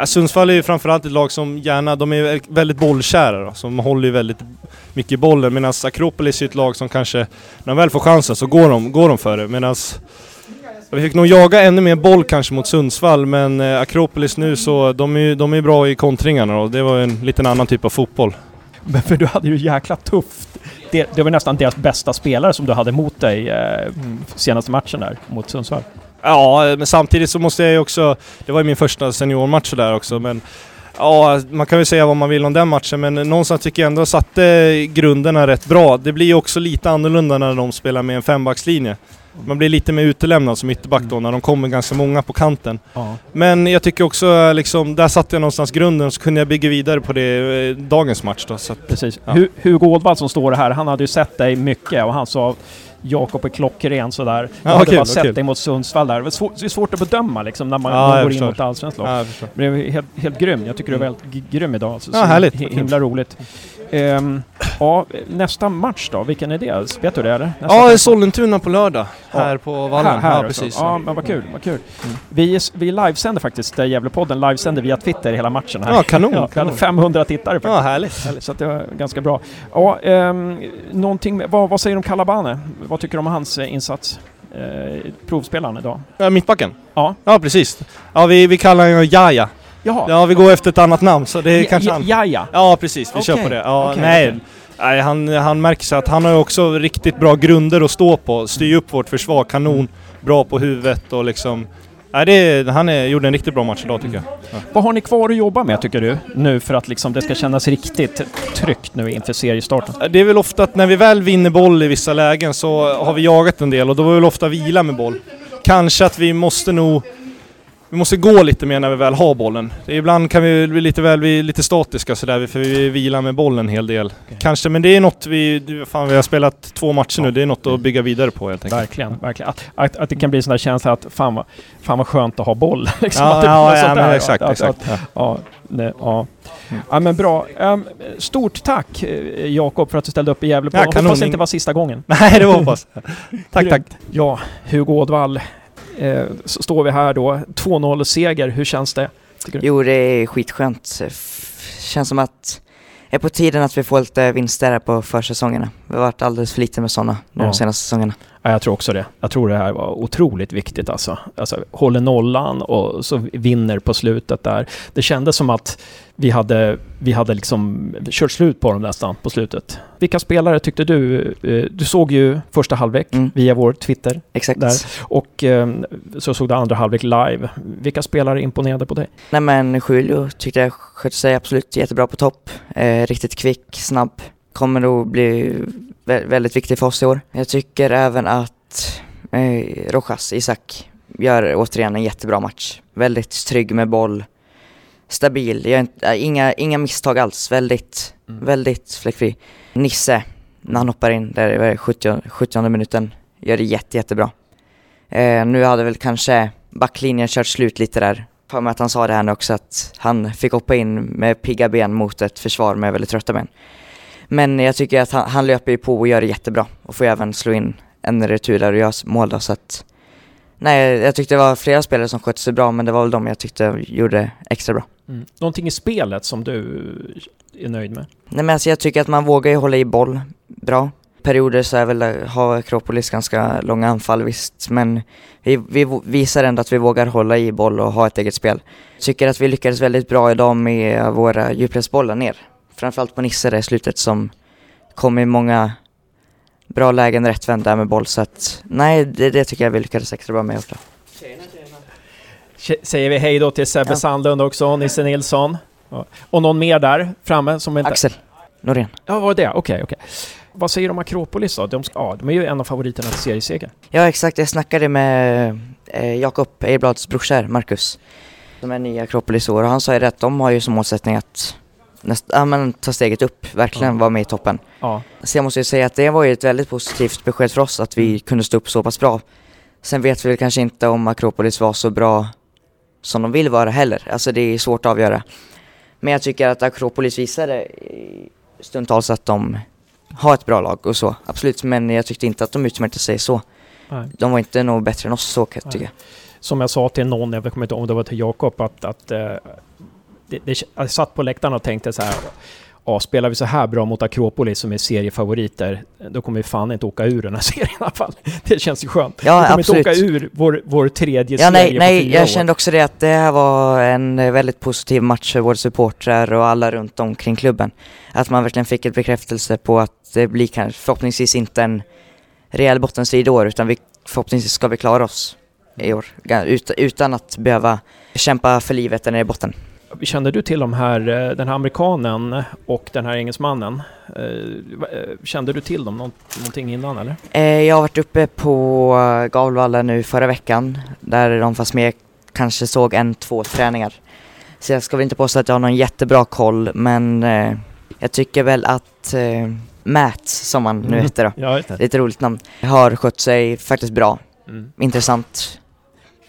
Ja, Sundsvall är ju framförallt ett lag som gärna, de är väldigt bollkära då, som håller ju väldigt mycket i bollen medan Akropolis är ett lag som kanske, när de väl får chansen så går de, går de för det medan vi fick nog jaga ännu mer boll kanske mot Sundsvall men eh, Akropolis nu så, de är ju de är bra i kontringarna och det var ju en liten annan typ av fotboll. Men för du hade ju jäkla tufft. Det, det var nästan deras bästa spelare som du hade mot dig eh, senaste matchen där mot Sundsvall. Ja, men samtidigt så måste jag ju också... Det var ju min första seniormatch där också, men... Ja, man kan väl säga vad man vill om den matchen, men någonstans tycker jag ändå satte grunderna rätt bra. Det blir ju också lite annorlunda när de spelar med en fembackslinje. Man blir lite mer utelämnad som ytterback då, när de kommer ganska många på kanten. Ja. Men jag tycker också liksom, där satte jag någonstans grunden och så kunde jag bygga vidare på det eh, dagens match då. Så att, Precis. Ja. Hu- Hugo Ådvall som står här, han hade ju sett dig mycket och han sa Jakob är klockren sådär. Jag Ja, hade kul, bara sett kul. dig mot Sundsvall där. Det är svårt, det är svårt att bedöma liksom när man, Ja, jag går in mot allsvenskt lag. ja, förstår. Men det är helt, helt grym. Jag tycker du är väldigt grym idag. Alltså. Ja, Så härligt. Himla roligt. Ehm, ja, nästa match då, vilken är det? Vet du det eller? Nästa Ja? Sollentuna på lördag. Här på Vallen. Här, här ja, precis. Ja, men vad kul, vad kul. Vi, vi livesänder faktiskt, eh, Gävlepodden livesänder via Twitter hela matchen här. Ja, kanon, hade kanon. 500 tittare faktiskt. Ja, härligt. härligt. Så det var ganska bra. Ja, ehm, någonting, med- vad, vad säger du om Kalabane? Vad tycker du om hans eh, insats? Eh, provspelaren idag. Ja, mittbacken? Ja. Ja, precis. Ja, vi, vi kallar honom Jaja. Jaha. Ja, vi går efter ett annat namn så det är kanske han. Ja, ja. Ja, precis. Vi kör Okej, på det. Ja, okej, nej. nej han, han märker sig att han har också riktigt bra grunder att stå på. Styr upp vårt försvar kanon. Bra på huvudet och liksom... Nej, är- han är, gjorde en riktigt bra match idag tycker jag. Vad har ni kvar att jobba med tycker du? Nu för att liksom det ska kännas riktigt tryggt nu inför seriestarten. Det är väl ofta att när vi väl vinner boll i vissa lägen så har vi jagat en del och då var vi väl ofta vila med boll. Kanske att vi måste nog... Vi måste gå lite mer när vi väl har bollen. Ibland kan vi bli lite väl är lite statiska sådär för vi vilar med bollen en hel del. Kanske, men det är något vi... Fan, vi har spelat två matcher nu. Det är något att bygga vidare på helt enkelt. Verkligen, verkligen. Att, att, att det kan bli en sån där känsla att fan vad, fan vad skönt att ha boll. liksom. Ja, Att ja, ja, men exakt, Att- exakt. att- Ja. Ja, nej, ja. ja men bra. Ehm, stort tack eh, Jakob för att du ställde upp i Gävle. Ja, Ja. Hoppas det inte var sista gången. Nej, det var hoppas. tack, tack. Ja, Hugo Ådvall. Eh, så står vi här då. 2-0 seger. Hur känns det? Jo, det är skitskönt. Känns som att det är på tiden att vi får lite vinster här på försäsongerna. Vi har varit alldeles för lite med sådana Ja. de senaste säsongerna. Ja, jag tror också det. Jag tror det här var otroligt viktigt alltså. alltså. Håller nollan och så vinner på slutet där. Det kändes som att vi hade, vi hade liksom kört slut på dem nästan på slutet. Vilka spelare tyckte du? eh, Du såg ju första halvlek Mm. via vår Twitter Exakt. Där. och eh, så såg du andra halvlek live. Vilka spelare imponerade på dig? Nej men Julio tyckte jag skötte sig absolut jättebra på topp. Eh, riktigt kvick, snabb. Kommer nog bli vä- väldigt viktig för oss i år. Jag tycker även att eh, Rojas, Isak, gör återigen en jättebra match. Väldigt trygg med boll. Stabil, gör inte, äh, inga, inga misstag alls. Väldigt, Mm. väldigt fläckfri. Nisse, när han hoppar in där i vad är det, 70, 70 minuten, gör det jätte, jättebra. Eh, nu hade väl kanske backlinjen kört slut lite där. För mig att han sa det här nu också att han fick hoppa in med pigga ben mot ett försvar med väldigt trötta ben. Men jag tycker att han, han löper ju på och gör det jättebra och får ju även slå in en retur där och göra mål då så att Nej, jag tyckte det var flera spelare som skötte sig bra men det var väl de jag tyckte gjorde extra bra. Mm. Någonting i spelet som du är nöjd med? Nej men alltså jag tycker att man vågar ju hålla i boll bra. Perioder så är väl, har Akropolis ganska långa anfall visst, men vi, vi visar ändå att vi vågar hålla i boll och ha ett eget spel. Tycker att vi lyckades väldigt bra idag med våra djupledsbollar ner. Framförallt på Nisse där i slutet som kom i många bra lägen rättvänd där med boll så att nej, det, det tycker jag vi lyckades extra bra med. Tje- Säger vi hej då till Sebbe Ja. Sandlund också, Nisse Nilsson. Och någon mer där framme som inte... Axel Norén. Ja, var det det? Okej, okej. Vad säger du om Akropolis då? De, ja, de är ju en av favoriterna till serieseger. Ja exakt, jag snackade med eh, Jakob Eiblads brorsor Marcus som är nya Akropolis i år och han sa ju rätt, de har ju som målsättning att näst, ja, men, ta steget upp, verkligen Ja. vara med i toppen. Ja. Så jag måste ju säga att det var ju ett väldigt positivt besked för oss att vi kunde stå upp så pass bra. Sen vet vi väl kanske inte om Akropolis var så bra som de vill vara heller, alltså det är svårt att avgöra. Men jag tycker att Akropolis visade stundtals att de har ett bra lag och så, absolut, men jag tyckte inte att de utmärkte sig så. Nej. De var inte nog bättre än oss så kan jag tycka. Som jag sa till någon, jag kommer inte ihåg om det var till Jakob, att, att eh, det, det, jag satt på läktaren och tänkte så här. Ja, spelar vi så här bra mot Akropolis som är seriefavoriter, då kommer vi fan inte åka ur den här serien i alla fall. Det känns ju skönt. Ja, vi kommer absolut. inte åka ur vår, vår tredje Ja, serie nej, på nej, fyra jag år. kände också det att det här var en väldigt positiv match för våra supportrar och alla runt omkring klubben. Att man verkligen fick ett bekräftelse på att det blir kanske förhoppningsvis inte en rejäl bottenstrid i år utan vi, förhoppningsvis ska vi klara oss i år utan att behöva kämpa för livet där nere i botten. Kände du till de här, eh, den här amerikanen och den här engelsmannen? Eh, eh, Kände du till dem nå- någonting innan eller? Jag har varit uppe på Gavlvalla nu förra veckan där de fanns med, kanske såg en, två träningar. Så jag ska väl inte påstå att jag har någon jättebra koll men jag tycker väl att Matt, som han nu Mm. heter då, Ja, lite roligt namn, har skött sig faktiskt bra. Mm. Intressant.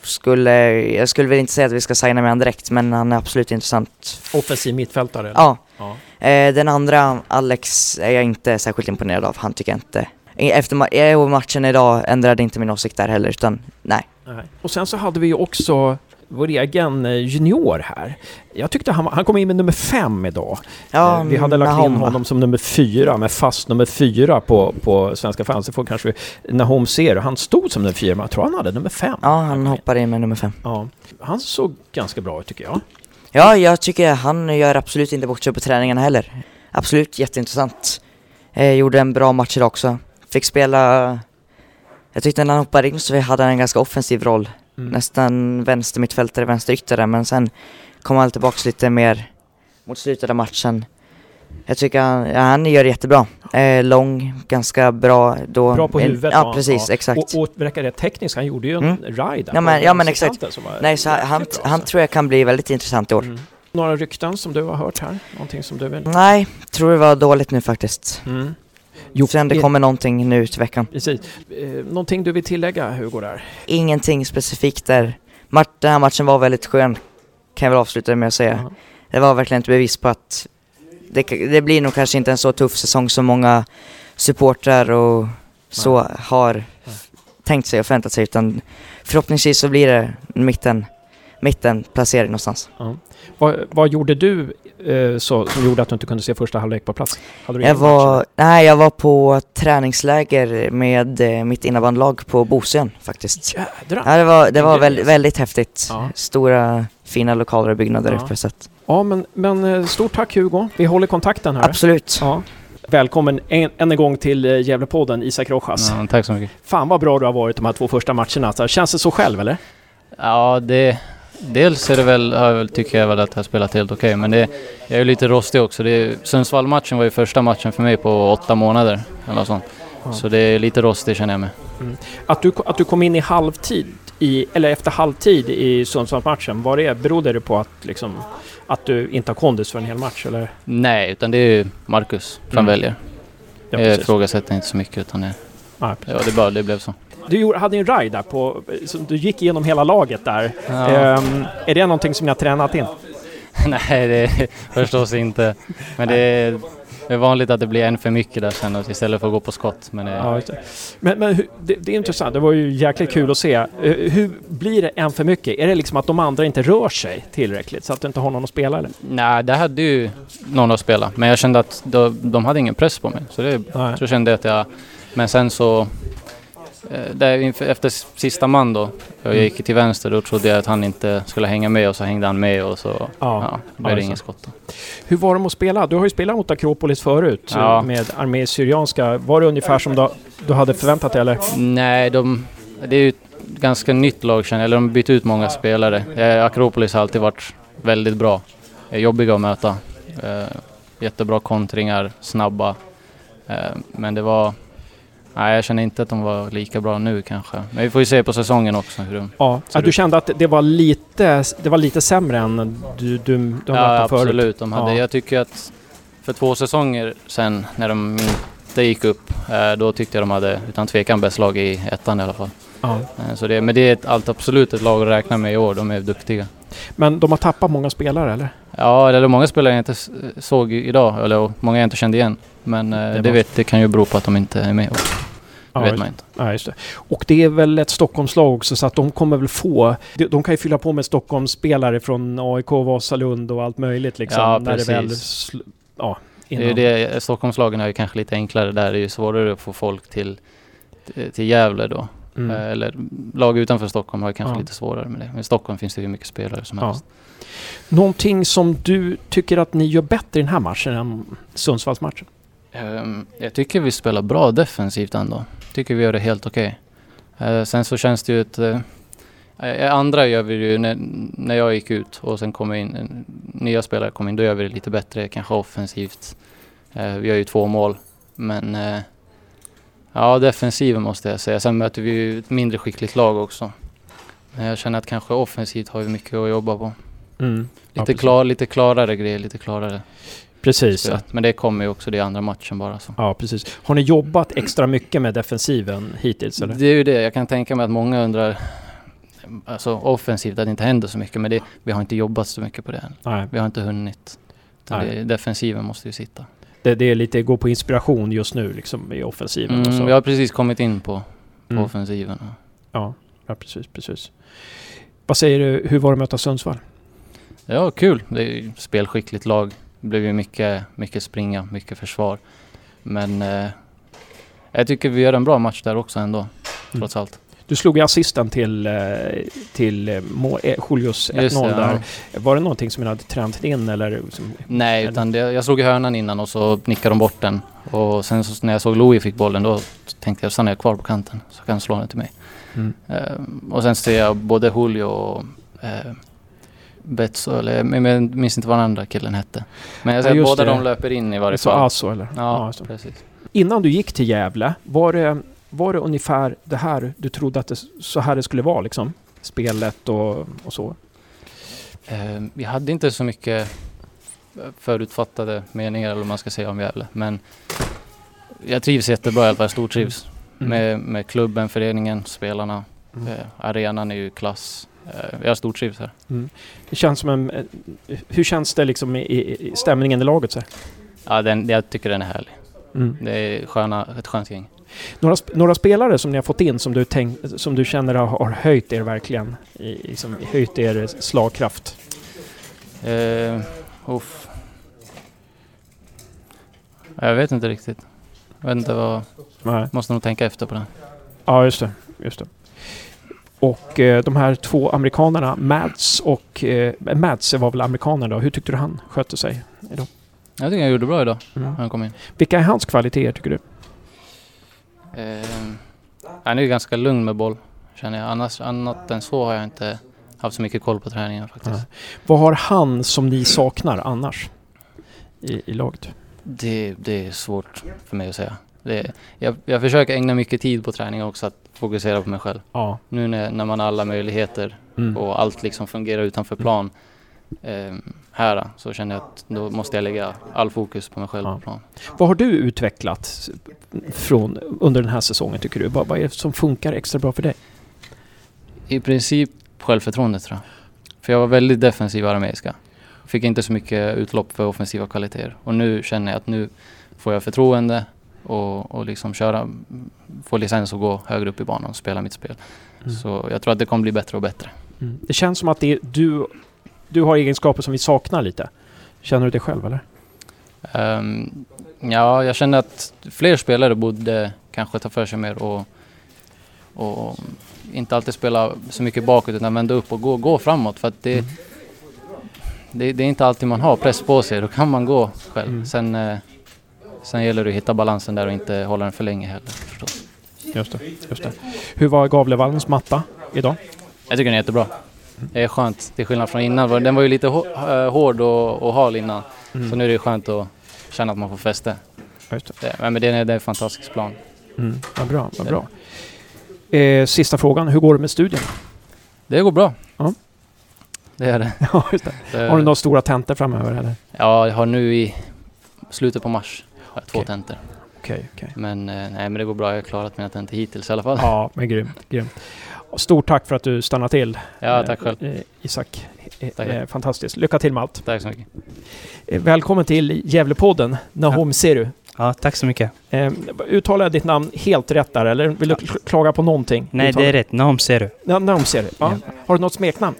Skulle, jag skulle väl inte säga att vi ska signa med honom direkt men han är absolut intressant. Offensiv mittfältare? eller? Ja. ja. Eh, den andra, Alex, är jag inte särskilt imponerad av. Han tycker jag inte... Efter matchen idag ändrade inte min åsikt där heller utan nej. Nej. Och sen så hade vi ju också vår egen eh, junior här. Jag tyckte han, han kom in med nummer fem idag. Ja, Eh, vi hade lagt in Nahom, va? honom som nummer fyra, med fast nummer fyra på, på Svenska fans. Det får kanske Nahom ser. Han stod som nummer fyra, men jag tror han hade nummer fem. Ja, han hoppar in med nummer fem. Ja. Han såg ganska bra ut tycker jag. Ja, jag tycker han gör absolut inte bort sig på träningarna heller. Absolut jätteintressant. Eh, gjorde en bra match idag också. Fick spela... Jag tyckte när han hoppade in så hade han en ganska offensiv roll. Mm. Nästan vänster mittfältare, vänsteryttare, men sen kom han tillbaks lite mer mot slutet av matchen. Jag tycker han, ja, han gör det jättebra. Eh, lång, ganska bra då. Bra på huvudet Ja, precis, exakt. Och, och verkar rätt teknisk. Han gjorde ju en Mm. ride Ja, men- ja, men exakt. Nej, så han, han, han tror jag kan bli väldigt intressant i år. Mm. Några rykten som du har hört här? Någonting som du vill? Nej, tror det var dåligt nu faktiskt. Mm. Jo, Sen det kommer någonting nu till veckan. Precis. Eh, någonting du vill tillägga Hugo där? Ingenting specifikt där. Den här matchen var väldigt skön, kan jag väl avsluta med att säga. Ja. Det var verkligen ett bevis på att det, det blir nog kanske inte en så tuff säsong som många supportrar och så har tänkt sig och förväntat sig utan förhoppningsvis så blir det mitten, mitten placering någonstans. Ja. Vad, vad gjorde du eh, så, som gjorde att du inte kunde se första halvlek på plats? Hade du Jag match, var, nej, jag var på träningsläger med eh, mitt innebandylag på Bosön faktiskt. Jädrar! Ja, det var, det var väldigt, alltså. väldigt häftigt. Ja. Stora fina lokaler och byggnader Ja. uppe så att, Ja, men, men eh, stort tack Hugo. Vi håller kontakten här. Absolut. Ja. Välkommen en, än en gång till eh, Gävlepodden, Isak Rojas. Ja, tack så mycket. Fan vad bra du har varit de här två första matcherna. Så, känns det så själv eller? Ja, det... Dels är det väl, tycker jag väl att jag har spelat helt okej, men det, jag är ju lite rostig också. Sundsvall-matchen var ju första matchen för mig på åtta månader eller sånt. Så det är lite rostig känner jag mig. Att du, att du kom in i halvtid, i, eller efter halvtid i Sundsvallsmatchen, vad det berodde det på att, liksom, att du inte har kondis för en hel match eller? Nej, utan det är ju Marcus som Mm. väljer. Ja, jag ifrågasätter inte så mycket utan det, Ja, ja, det, bara, det blev så. Du hade en ride där på, du gick igenom hela laget där. Ja. Ehm, är det någonting som ni har tränat in? Nej, det är förstås inte. Men det är, det är vanligt att det blir en för mycket där sen istället för att gå på skott. Men, det, Ja. Men, men det, det är intressant. Det var ju jäkligt kul att se. Eh, Hur blir det en för mycket? Är det liksom att de andra inte rör sig tillräckligt så att du inte har någon att spela eller? Nej, det hade ju någon att spela. Men jag kände att de, de hade ingen press på mig. Så det, Nej. så kände jag att jag... Men sen så... eh, Där inför, efter sista man då, jag gick till vänster, då trodde jag att han inte skulle hänga med och så hängde han med och så Ja. ja, blev Ja, det så. inget skott. Då. Hur var det att spela? Du har ju spelat mot Akropolis förut Ja. med Armé Syrianska. Var det ungefär som du, du hade förväntat dig eller? Nej, de, det är ju ett ganska nytt lag känner. Eller de bytt ut många spelare. Eh, Akropolis har alltid varit väldigt bra. Eh, Jobbiga att möta. Jättebra kontringar, snabba. Men det var... Nej, jag känner inte att de var lika bra nu kanske. Men vi får ju se på säsongen också hur de... Ja, att du ut. kände att det var lite, det var lite sämre än du, du, har Ja, dem förut? absolut. De hade, Ja. Jag tycker att för två säsonger sen när de inte gick upp, eh, då tyckte jag de hade utan tvekan bäst lag i ettan i alla fall. Ja. Eh, Så det, men det är ett, allt absolut ett lag att räkna med i år. De är duktiga. Men de har tappat många spelare eller? Ja, eller många spelare jag inte såg idag, eller många jag inte kände igen. Men eh, Det det, var- vet, det kan ju bero på att de inte är med. också. Det Ja, vet man inte. Ja, just det. Och det är väl ett Stockholmslag också så att de kommer väl få... de- De kan ju fylla på med Stockholmsspelare från AIK, Vasalund och allt möjligt liksom. Ja, när det väl... precis. Ja, Det är det, Stockholmslagen är ju kanske lite enklare där. Det är ju svårare att få folk till, till Gävle då. Mm. Eh, Eller lag utanför Stockholm har kanske Ja. lite svårare med det. Men i Stockholm finns det ju mycket spelare som Ja. helst. Någonting som du tycker att ni gör bättre i den här matchen än Sundsvallsmatchen? Ehm, Jag tycker vi spelar bra defensivt ändå. Tycker vi gör det helt okej. Eh, Sen så känns det ju eh, eh, andra gör vi ju när, när jag gick ut och sen kommer in nya spelare kom in. Då gör vi det lite bättre, kanske offensivt. Eh, Vi gör ju två mål. Men ja, defensiven måste jag säga. Sen möter vi ju ett mindre skickligt lag också. Men jag känner att kanske offensivt har vi mycket att jobba på. Mm. Ja, Lite, precis. klar, lite klarare grejer, lite klarare. Precis. spel. Men det kommer ju också, det är andra matchen bara. Så. Ja, precis. Har ni jobbat extra mycket med defensiven hittills eller? Det är ju det, jag kan tänka mig att många undrar Alltså offensivt att det inte händer så mycket men det, vi har inte jobbat så mycket på det än. Nej. Vi har inte hunnit. Det, defensiven måste ju sitta. Det, det är lite gå på inspiration just nu liksom i offensiven och så. Mm, vi har precis kommit in på, på Mm. offensiven. Ja, ja, precis, precis. Vad säger du, hur var det att möta Sundsvall? Ja, kul. Det är ett spelskickligt lag. Det blev ju mycket, mycket springa, mycket försvar. Men eh, jag tycker vi gör en bra match där också ändå. Trots allt. Du slog ju assisten till, eh, till eh, eh, Julius 1-0 Just det, där. ja. Var det någonting som ni hade tränat in eller? Som, Nej, eller- utan det, jag slog i hörnan innan och så nickade de bort den. Och sen så, när jag såg Louis fick bollen då tänkte jag stannar jag kvar på kanten så kan han slå den till mig. Mm. Eh, och sen ser jag både Julio och eh, Betso, eller jag minns inte vad den andra killen hette. Men jag Ja, ser att just båda det. de löper in i varje Så fall. Aso eller? Ja, det. precis. Innan du gick till Gävle, var det, var det ungefär det här du trodde att det, så här det skulle vara liksom? Spelet och, och så? Eh, vi hade inte så mycket förutfattade meningar eller vad man ska säga om Gävle. Men jag trivs jättebra i alla fall, stortrivs. Mm. Med, med klubben, föreningen, spelarna. Mm. Eh, arenan är ju klass. Eh, jag stortrivs här. Det känns som en... eh, Hur känns det liksom i, i, i stämningen i laget? Så här? Ja, den, jag tycker den är härlig. Mm. Det är sköna, ett skönt gäng. Några, sp- några spelare som ni har fått in som du, tänk, som du känner har, har höjt er verkligen? I, liksom, höjt er slagkraft? Eh, uff. Jag vet inte riktigt. Jag vet inte vad... Nej. Måste nog tänka efter på det. Ja, just det. Just det. Och eh, de här två amerikanerna, Mads och... Eh, Mads var väl amerikanen då. Hur tyckte du han skötte sig idag? Jag tycker han gjorde bra idag. Mm. Han kom in. Vilka är hans kvaliteter tycker du? Eh, han är ju ganska lugn med boll. Känner jag. Annars, annat än så har jag inte haft så mycket koll på träningen faktiskt. Nej. Vad har han som ni saknar annars? I, i laget? Det, det är svårt för mig att säga. Det, jag, jag försöker ägna mycket tid på träning också, att fokusera på mig själv. Ja. Nu när, när man har alla möjligheter Mm. och allt liksom fungerar utanför plan eh, här så känner jag att då måste jag lägga all fokus på mig själv Ja. på plan. Vad har du utvecklat från, under den här säsongen tycker du? Vad, vad är det som funkar extra bra för dig? I princip självförtroende tror jag. För jag var väldigt defensiv i arameiska. fick inte så mycket utlopp för offensiva kvaliteter. Och nu känner jag att nu får jag förtroende och, och liksom köra, få licens att gå högre upp i banan och spela mitt spel. Mm. Så jag tror att det kommer bli bättre och bättre. Mm. Det känns som att det är, du, du har egenskaper som vi saknar lite. Känner du det själv eller? Ehm, ja, jag känner att fler spelare borde kanske ta för sig mer och, och inte alltid spela så mycket bakåt utan vända upp och gå, gå framåt. För att det, Mm. det, det är inte alltid man har press på sig. Då kan man gå själv. Mm. Sen, eh, sen gäller det att hitta balansen där och inte hålla den för länge heller förstås. Just det, just det. Hur var Gavlevallens matta idag? Jag tycker den är jättebra. Det är skönt till skillnad från innan. Den var ju lite eh, hård och, och hal innan. Mm. Så nu är det skönt att känna att man får fäste. Just det. Det, men det är, det är en fantastisk plan. Mm. Vad bra, vad bra. Eh, sista frågan, hur går det med studierna? Det går bra. Ja. Det är det. Ja, det. Har du några stora tentor framöver eller? Ja, jag har nu i slutet på mars har jag två tentor. Okej, okej. Men, eh, nej, men det går bra. Jag har klarat mina tentor hittills i alla fall. Ja, men grymt, grymt. Stort tack för att du stannade till. Ja, tack själv. Eh, Isak. Eh, Tack. eh, fantastiskt. Lycka till med allt. Tack så mycket. Eh, välkommen till Gävlepodden, Nahom Seru. Ja, tack så mycket. Eh, uttalar jag ditt namn helt rätt där eller vill du kl- klaga på någonting? Nej, Uttalar- det är rätt. Nahom Seru. Ja, Nahom Seru. Ja. Har du något smeknamn?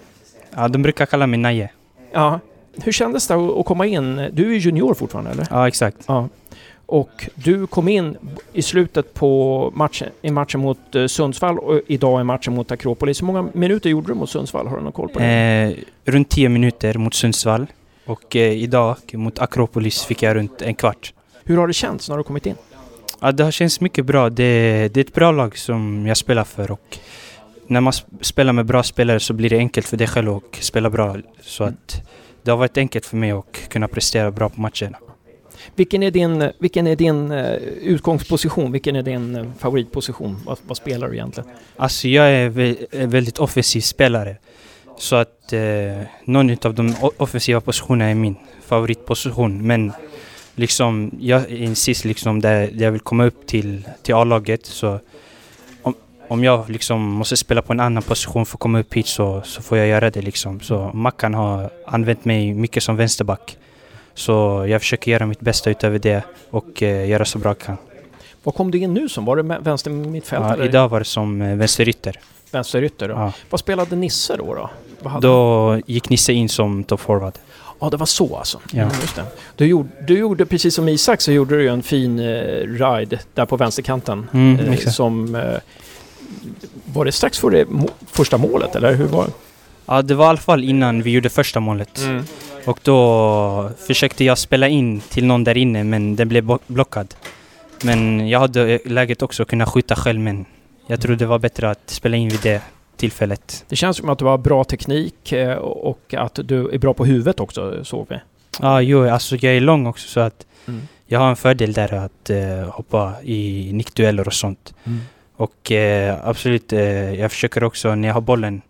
Ja, de brukar kalla mig Naje. Ja. Hur kändes det att komma in? Du är ju junior fortfarande eller? Ja, exakt. Ja. Och du kom in i slutet på matchen, i matchen mot eh, Sundsvall och idag i matchen mot Akropolis. Hur många minuter gjorde du mot Sundsvall? Har du någon koll på det? Eh, runt 10 minuter mot Sundsvall. Och eh, idag mot Akropolis fick jag runt en kvart. Hur har det känts när du kommit in? Ja, det har känts mycket bra. Det, det är ett bra lag som jag spelar för och när man sp- spelar med bra spelare så blir det enkelt för dig själv att spela bra. Så att det har varit enkelt för mig att kunna prestera bra på matcherna. Vilken är din, vilken är din eh, utgångsposition? Vilken är din eh, favoritposition? Vad, vad spelar du egentligen? Alltså jag är vä- en väldigt offensiv spelare. Så att eh, någon av de offensiva positionerna är min favoritposition. Men liksom jag insisterar liksom där där jag vill komma upp till, till A-laget. Så om, om jag liksom måste spela på en annan position för att komma upp hit så, så får jag göra det liksom. Så Mackan har använt mig mycket som vänsterback. Så jag försöker göra mitt bästa utöver det och eh, göra så bra jag kan. Vad kom du in nu som? Var det vänster mittfältare? Ja, idag var det som eh, vänsterytter. Vänsterytter då? Ja. Vad spelade Nisse då? då? Vad Då gick Nisse in som top forward. Ja, det var så alltså. Ja. Mm. Du, gjorde, du gjorde, precis som Isak, så gjorde du en fin eh, ride där på vänsterkanten. Mm, eh, som... Eh, var det strax före må, första målet, eller hur var det? Ja, det var i alla fall innan vi gjorde första målet. Mm. Och då försökte jag spela in till någon där inne, men den blev blockad. Men jag hade läget också att kunna skjuta själv, men jag tror det var bättre att spela in vid det tillfället. Det känns som att du har bra teknik eh, och att du är bra på huvudet också, såg vi. Ja, jo, alltså jag är lång också så att Mm. jag har en fördel där att eh, hoppa i nickdueller och sånt. Mm. Och eh, absolut, eh, jag försöker också när jag har bollen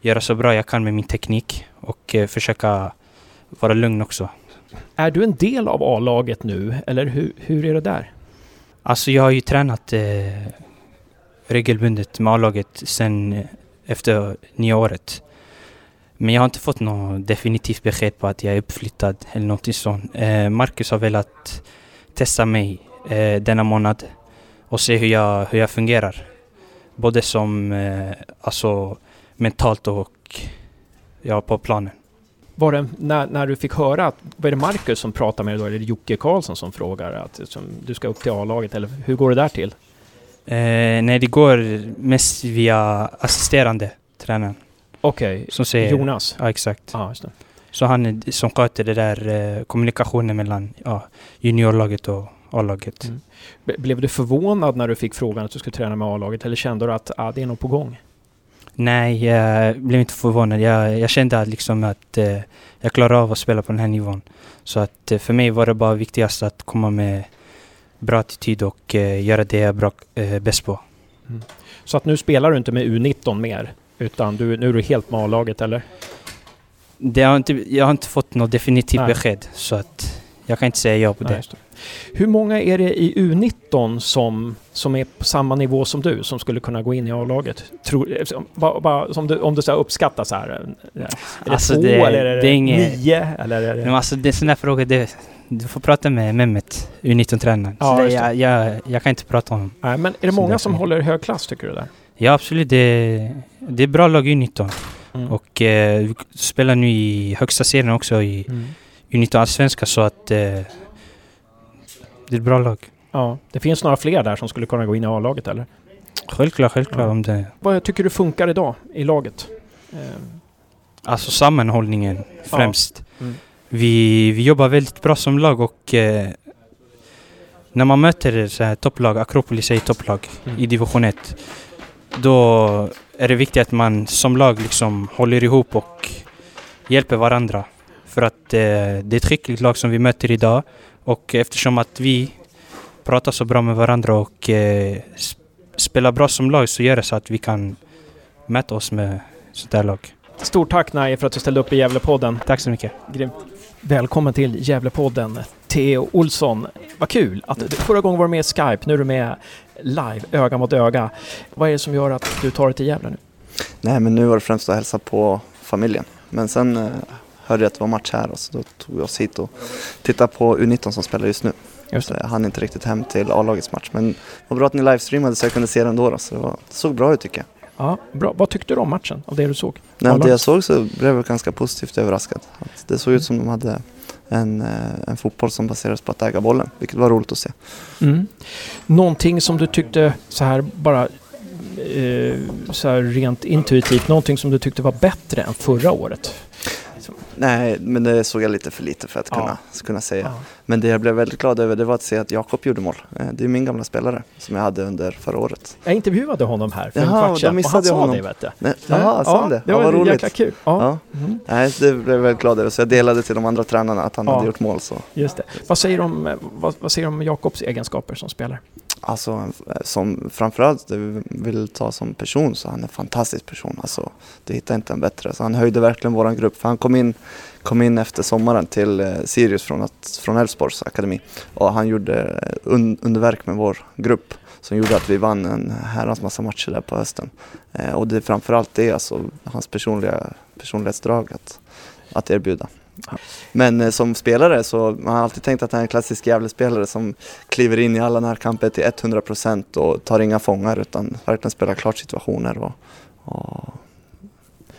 göra så bra jag kan med min teknik och eh, försöka vara lugn också. Är du en del av A-laget nu, eller hur, hur är det där? Alltså jag har ju tränat eh, regelbundet med A-laget sen eh, efter nya året. Men jag har inte fått något definitivt besked på att jag är uppflyttad eller någonting sånt. Eh, Marcus har velat testa mig eh, denna månad och se hur jag, hur jag fungerar. Både som, eh, alltså mentalt och ja, på planen. Var det när, när du fick höra att, var det Marcus som pratade med dig då, eller Jocke Karlsson som frågar att som, du ska upp till A-laget, eller hur går det där till? Eh, nej, det går mest via assisterande tränaren. Okej, säger... Jonas? Ja, exakt. Ja, just det. Så han som sköter det där eh, kommunikationen mellan ja, juniorlaget och A-laget. Mm. Blev du förvånad när du fick frågan att du skulle träna med A-laget, eller kände du att ah, det är nog på gång? Nej, jag blev inte förvånad. Jag, jag kände att, liksom att eh, jag klarar av att spela på den här nivån. Så att eh, för mig var det bara viktigast att komma med bra attityd och eh, göra det jag är bra, eh, bäst på. Så att nu spelar du inte med U19 mer, utan du, nu är du helt med A-laget, eller? Det har inte, jag har inte fått något definitivt Nej. besked så att jag kan inte säga ja på Nej, det. Hur många är det i U19 som, som är på samma nivå som du som skulle kunna gå in i A-laget? Eh, bara, bara, som du, om du så uppskattar så här. eh, Är det Alltså, två det- eller är det, det är inget- nio? Eller är det... Men alltså det är sådana frågor, det, du får prata med Mehmet, U19-tränaren. Ja, jag, jag, jag kan inte prata om Nej, men är det många som håller hög klass tycker du där? Ja absolut, det, det är bra lag i U19. Mm. Och eh, vi spelar nu i högsta serien också i Mm. U19 Allsvenska så att eh, det är ett bra lag. Ja, det finns några fler där som skulle kunna gå in i A-laget eller? Självklart, självklart Ja. om det. Vad tycker du funkar idag i laget? Eh, Alltså sammanhållningen främst. Mm. Vi, vi jobbar väldigt bra som lag och eh, när man möter så här topplag, Akropolis är topplag Mm. i division 1. Då är det viktigt att man som lag liksom håller ihop och hjälper varandra. För att eh, det är ett skickligt lag som vi möter idag och eftersom att vi pratar så bra med varandra och eh, sp- spelar bra som lag så gör det så att vi kan mäta oss med sånt där lag. Stort tack Naje för att du ställde upp i Gävlepodden. Tack så mycket. Grymt. Välkommen till Gävlepodden, Theo Olsson. Vad kul att du förra gången var du med i Skype, nu är du med live, öga mot öga. Vad är det som gör att du tar dig till Gävle nu? Nej, men nu var det främst att hälsa på familjen. Men sen eh, hörde jag att det var match här och så då tog vi oss hit och tittade på U19 som spelar just nu. Just Så jag hann inte riktigt hem till A-lagets match. Men det var bra att ni livestreamade så jag kunde se den då. då så det, var, det såg bra ut tycker jag. Ja, bra. Vad tyckte du om matchen, av det du såg? A-laget? det jag såg så blev jag ganska positivt överraskad. Att det såg ut som de hade en, eh, en fotboll som baserades på att äga bollen, vilket var roligt att se. Mm. Någonting som du tyckte så här bara eh, så här rent intuitivt, någonting som du tyckte var bättre än förra året? Nej, men det såg jag lite för lite för att Ja. kunna, kunna säga. Ja. Men det jag blev väldigt glad över det var att se att Jakob gjorde mål. Eh, Det är min gamla spelare som jag hade under förra året. Jag intervjuade honom här för en Jaha, kvart då sedan och han sa honom. det vet du. Nej, Jaha, sa han det? Det Ja, vad roligt. jäkla kul. Ja. Mm. Nej, det blev jag väldigt glad över. Så jag delade till de andra tränarna att han hade gjort mål. Så. Just det. Vad säger du om, eh, vad, vad säger du om Jakobs egenskaper som spelare? Alltså, som framförallt vill ta som person så han är en fantastisk person. Alltså, det hittar inte en bättre. Så han höjde verkligen vår grupp. För han kom in, kom in efter sommaren till eh, Sirius från, att, från Elfsborgs akademi. Och han gjorde eh, un, underverk med vår grupp. Som gjorde att vi vann en herrans massa matcher där på hösten. Eh, och det är framförallt det, alltså hans personliga personlighetsdrag att, att erbjuda. Men eh, som spelare så man har alltid tänkt att han är en klassisk Gävlespelare som kliver in i alla närkamper till 100% och tar inga fångar utan verkligen spelar klart situationer. Och, och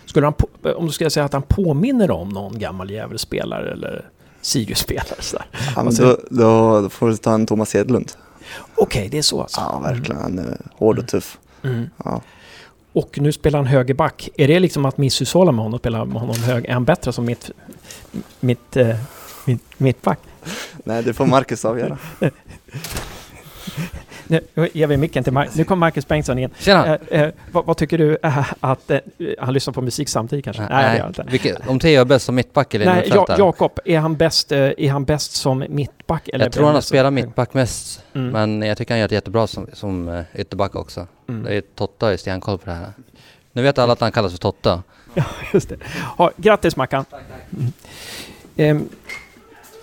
Skulle han, om du skulle säga att han påminner om någon gammal Gävlespelare eller Sirius-spelare sådär. ja, men då, då, då får du ta en Thomas Hedlund. Okej, det är så alltså? Ja, verkligen. Han är hård och tuff. Mm. Ja. Och nu spelar han högerback. Är det liksom att misshushålla med honom och spela med honom hög? Är han bättre som mitt, mitt, eh, mitt, mittback? Nej, det får Marcus avgöra. Nu ger vi micken till Marcus. Nu kommer Marcus Bengtsson in. Tjena! Eh, eh, vad, vad tycker du eh, att... Eh, han lyssnar på musik samtidigt kanske? det gör inte. Vilket, om Theo är bäst som mittback eller Nej, ja? Jakob, är han bäst, eh, är han bäst som mittback? Eller jag tror han har spelat mittback mest, Mm. men jag tycker han gör det jättebra som, som eh, ytterback också. Mm. Det är Totta har ju stenkoll på det här. Nu vet alla att han kallas för Totta. Ja, just det. Ja, grattis Mackan! Mm. Ehm,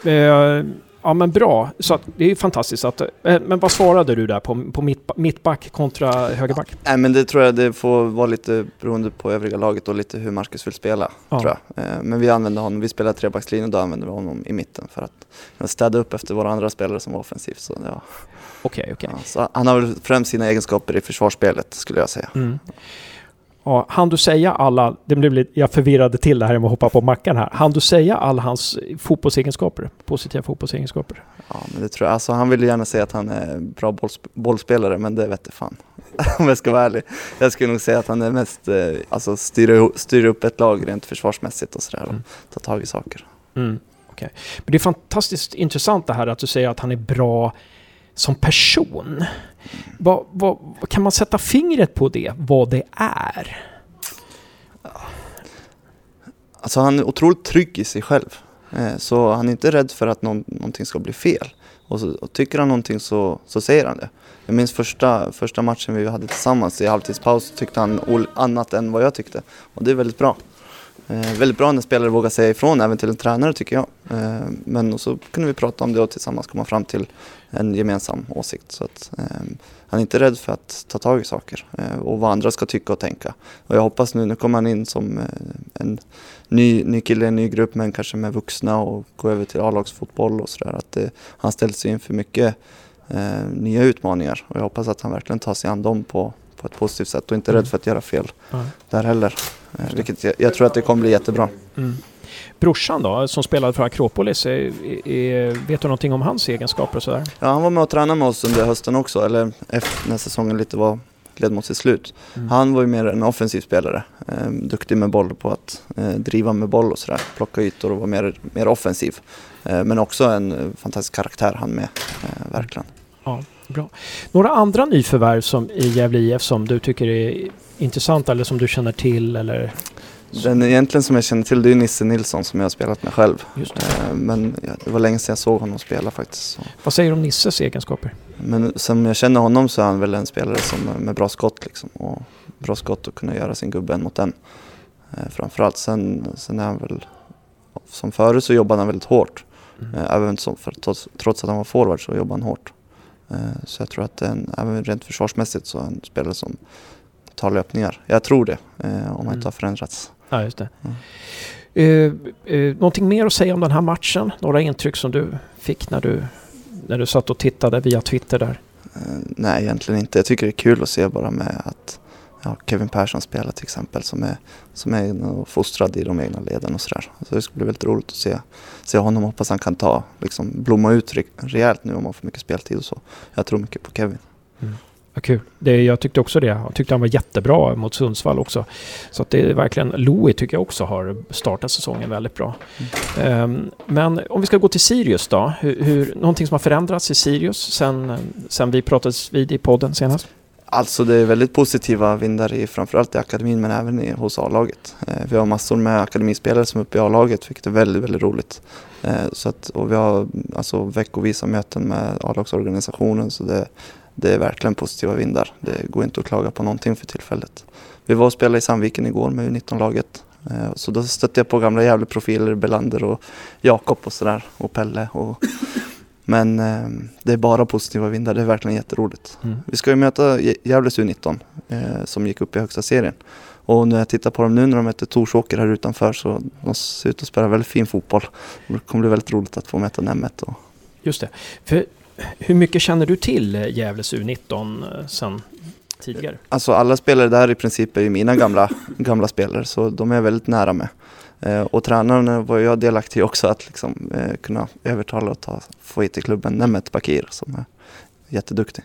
eh, ja men bra, så att, det är ju fantastiskt att... Eh, men vad svarade du där på, på mitt, mittback kontra högerback? Nej men det tror jag det får vara lite beroende på övriga laget och lite hur Marcus vill spela. Ja. Tror jag. Eh, Men vi använder honom, vi spelar trebackslinje och då använder vi honom i mitten för att städa upp efter våra andra spelare som var offensivt. Så, ja. Okej, okej. Ja, så han har väl främst sina egenskaper i försvarsspelet skulle jag säga. Mm. Ja, han du säga alla, det blev jag förvirrade till det här med att hoppa på Mackan här. Han du säga alla hans fotbollsegenskaper? Positiva fotbollsegenskaper? Ja, men det tror jag. Alltså, han vill gärna säga att han är bra bollsp- bollspelare men det vet jag fan. Om jag ska vara ärlig. Jag skulle nog säga att han är mest, eh, alltså styr, ihop- styr upp ett lag rent försvarsmässigt och sådär och Mm. tar tag i saker. Mm, okej. Men det är fantastiskt intressant det här att du säger att han är bra som person. Vad, vad, kan man sätta fingret på det, vad det är? Alltså han är otroligt trygg i sig själv. Eh, så han är inte rädd för att någon, någonting ska bli fel. Och, så, och tycker han någonting så, så säger han det. Jag minns första, första matchen vi hade tillsammans i halvtidspaus tyckte han annat än vad jag tyckte. Och det är väldigt bra. Eh, väldigt bra när spelare vågar säga ifrån, även till en tränare tycker jag. Eh, men så kunde vi prata om det och tillsammans komma fram till en gemensam åsikt. Så att, eh, han är inte rädd för att ta tag i saker eh, och vad andra ska tycka och tänka. Och jag hoppas nu, nu kommer han in som eh, en ny, ny kille i en ny grupp men kanske med vuxna och gå över till A-lagsfotboll och sådär. Att det, han ställs inför mycket eh, nya utmaningar och jag hoppas att han verkligen tar sig an dem på, på ett positivt sätt och inte är rädd för att göra fel Ja. där heller. Eh, vilket jag, jag tror att det kommer bli jättebra. Mm. Brorsan då, som spelade för Akropolis, är, är, vet du någonting om hans egenskaper och sådär? Ja, han var med och tränade med oss under hösten också, eller efter när säsongen lite var led mot sitt slut. Mm. Han var ju mer en offensiv spelare, eh, duktig med boll på att eh, driva med boll och sådär, plocka ytor och vara mer, mer offensiv. Eh, men också en eh, fantastisk karaktär han med, eh, verkligen. Ja, bra. Några andra nyförvärv som i Gävle IF som du tycker är intressanta eller som du känner till eller? Den egentligen som jag känner till det är Nisse Nilsson som jag har spelat med själv. Just Eh, Men ja, det var länge sedan jag såg honom spela faktiskt. Så. Vad säger du om Nisses egenskaper? Men som jag känner honom så är han väl en spelare som med bra skott liksom. Och bra skott och kunna göra sin gubbe en mot en. Eh, framförallt. Sen, sen är han väl, som förut så jobbade han väldigt hårt. Eh, även som för, trots, trots att han var forward så jobbade han hårt. Eh, så jag tror att det en, även rent försvarsmässigt så är han en spelare som tar löpningar. Jag tror det, eh, om han inte har förändrats. Ja, just det. Uh, uh, någonting mer att säga om den här matchen? Några intryck som du fick när du, när du satt och tittade via Twitter där? Eh, Nej, egentligen inte. Jag tycker det är kul att se bara med att ja, Kevin Persson spelar till exempel som är, som är fostrad i de egna leden och sådär. Så det ska bli väldigt roligt att se, se honom. Hoppas han kan ta, liksom, blomma ut re- rejält nu om han får mycket speltid och så. Jag tror mycket på Kevin. Vad kul. Det, jag tyckte också det. Jag tyckte han var jättebra mot Sundsvall också. Så att det är verkligen... Louis tycker jag också har startat säsongen väldigt bra. Ehm, men om vi ska gå till Sirius då. Hur, hur, någonting som har förändrats i Sirius sen, sen vi pratades vid i podden senast? Alltså det är väldigt positiva vindar i framförallt i akademin men även i, hos A-laget. Eh, vi har massor med akademispelare som är uppe i A-laget vilket är väldigt, väldigt roligt. Eh, så att, och vi har alltså veckovisa möten med A-lagsorganisationen så det, det är verkligen positiva vindar. Det går inte att klaga på någonting för tillfället. Vi var och spelade i Sandviken igår med U19-laget. Eh, så då stötte jag på gamla Gävle-profiler, Belander och Jakob och sådär och Pelle. Och men eh, det är bara positiva vindar, det är verkligen jätteroligt. Mm. Vi ska ju möta Gä- Gävles U19 eh, som gick upp i högsta serien. Och när jag tittar på dem nu när de möter Torsåker här utanför så de ser ut att spela väldigt fin fotboll. Det kommer bli väldigt roligt att få möta Nemmet. Och, Just det. För hur mycket känner du till Gävles U19 eh, sen tidigare? alltså alla spelare där i princip är ju mina gamla, gamla spelare så de är jag väldigt nära med. Eh, och tränaren var jag delaktig också att liksom, eh, kunna övertala och ta, få hit till klubben Nemmet Bakir som är jätteduktig.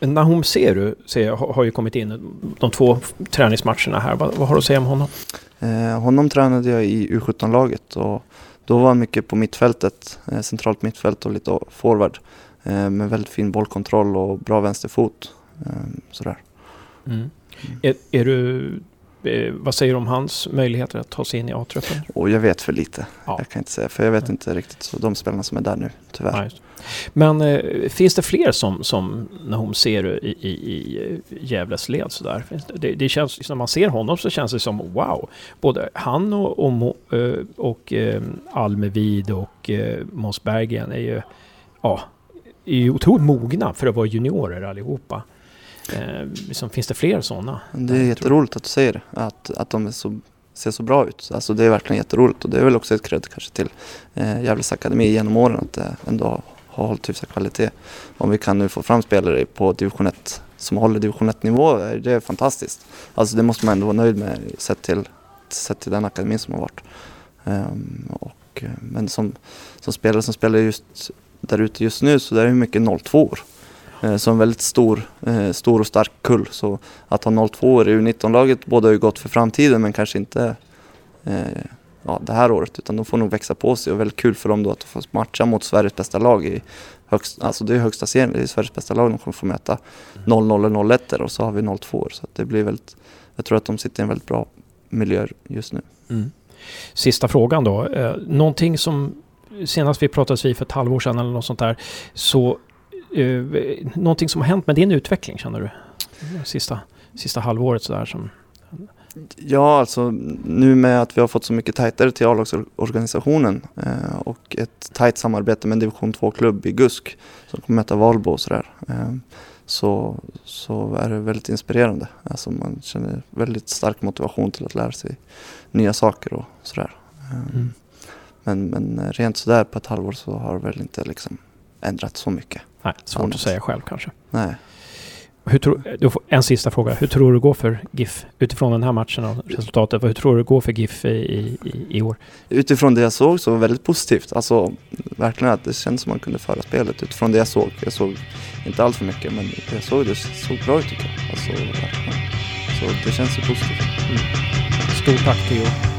Nahom Seru ser har ju kommit in de två träningsmatcherna här. Vad, vad har du att säga om honom? Eh, honom tränade jag i U17-laget och då var han mycket på mittfältet, eh, centralt mittfält och lite forward. Eh, med väldigt fin bollkontroll och bra vänsterfot. Eh, sådär. Mm. Är, är du, eh, vad säger du om hans möjligheter att ta sig in i A-truppen? Och jag vet för lite. Ja. Jag kan inte säga, för jag vet inte riktigt så de spelarna som är där nu, tyvärr. Just. Men eh, finns det fler som, som Nahom Seru i, i, i Gävles led? Sådär? Det, det, känns, när man ser honom så känns det som wow. Både han och, och, och eh, Almevid och eh, Måns Berggren är ju, ja, är ju otroligt mogna för att vara juniorer allihopa. Eh, liksom, finns det fler sådana? Det är jätteroligt att du säger det, att, att de så, ser så bra ut. Alltså det är verkligen jätteroligt och det är väl också ett cred kanske till eh, Gävles Akademi genom åren att det ändå har hållit hyfsad kvalitet. Om vi kan nu få fram spelare på division 1 som håller division 1 nivå, är det är fantastiskt. Alltså det måste man ändå vara nöjd med sett till, sett till den akademin som har varit. Ehm, och, eh, men som, som spelare som spelar just där ute just nu så där är det mycket 02 år. Eh, Så en väldigt stor, eh, stor och stark kull. Så att ha 02 år i U19-laget båda ju gått för framtiden men kanske inte eh, ja, det här året utan de får nog växa på sig och väldigt kul för dem då att få matcha mot Sveriges bästa lag i högst, alltså det är högsta serien, det är Sveriges bästa lag de kommer få möta 0-0 eller 0-1 och så har vi 02 år så det blir väldigt, jag tror att de sitter i en väldigt bra miljö just nu. Mm. Sista frågan då. Någonting som senast vi pratades vid för ett halvår sedan eller något sånt där. Så eh, någonting som har hänt med din utveckling känner du? Sista, sista halvåret sådär som... Ja, alltså nu med att vi har fått så mycket tajtare till A-lagsorganisationen eh, och ett tajt samarbete med en division 2-klubb i GUSK som kommer möta Valbo och sådär. Eh, så, så är det väldigt inspirerande. Alltså man känner väldigt stark motivation till att lära sig nya saker och sådär. Eh, Mm. Men, men rent sådär på ett halvår så har det väl inte liksom ändrat så mycket. Nej, svårt att säga själv kanske. Nej. Hur tror, får, en sista fråga. Hur tror du det går för GIF utifrån den här matchen och resultatet? Hur tror du det går för GIF i, i, i år? Utifrån det jag såg så var det väldigt positivt. Alltså verkligen att det kändes som man kunde föra spelet utifrån det jag såg. Jag såg inte allt för mycket men det jag såg det såg bra ut tycker jag. Alltså. Så det känns ju positivt. Stort tack Theo.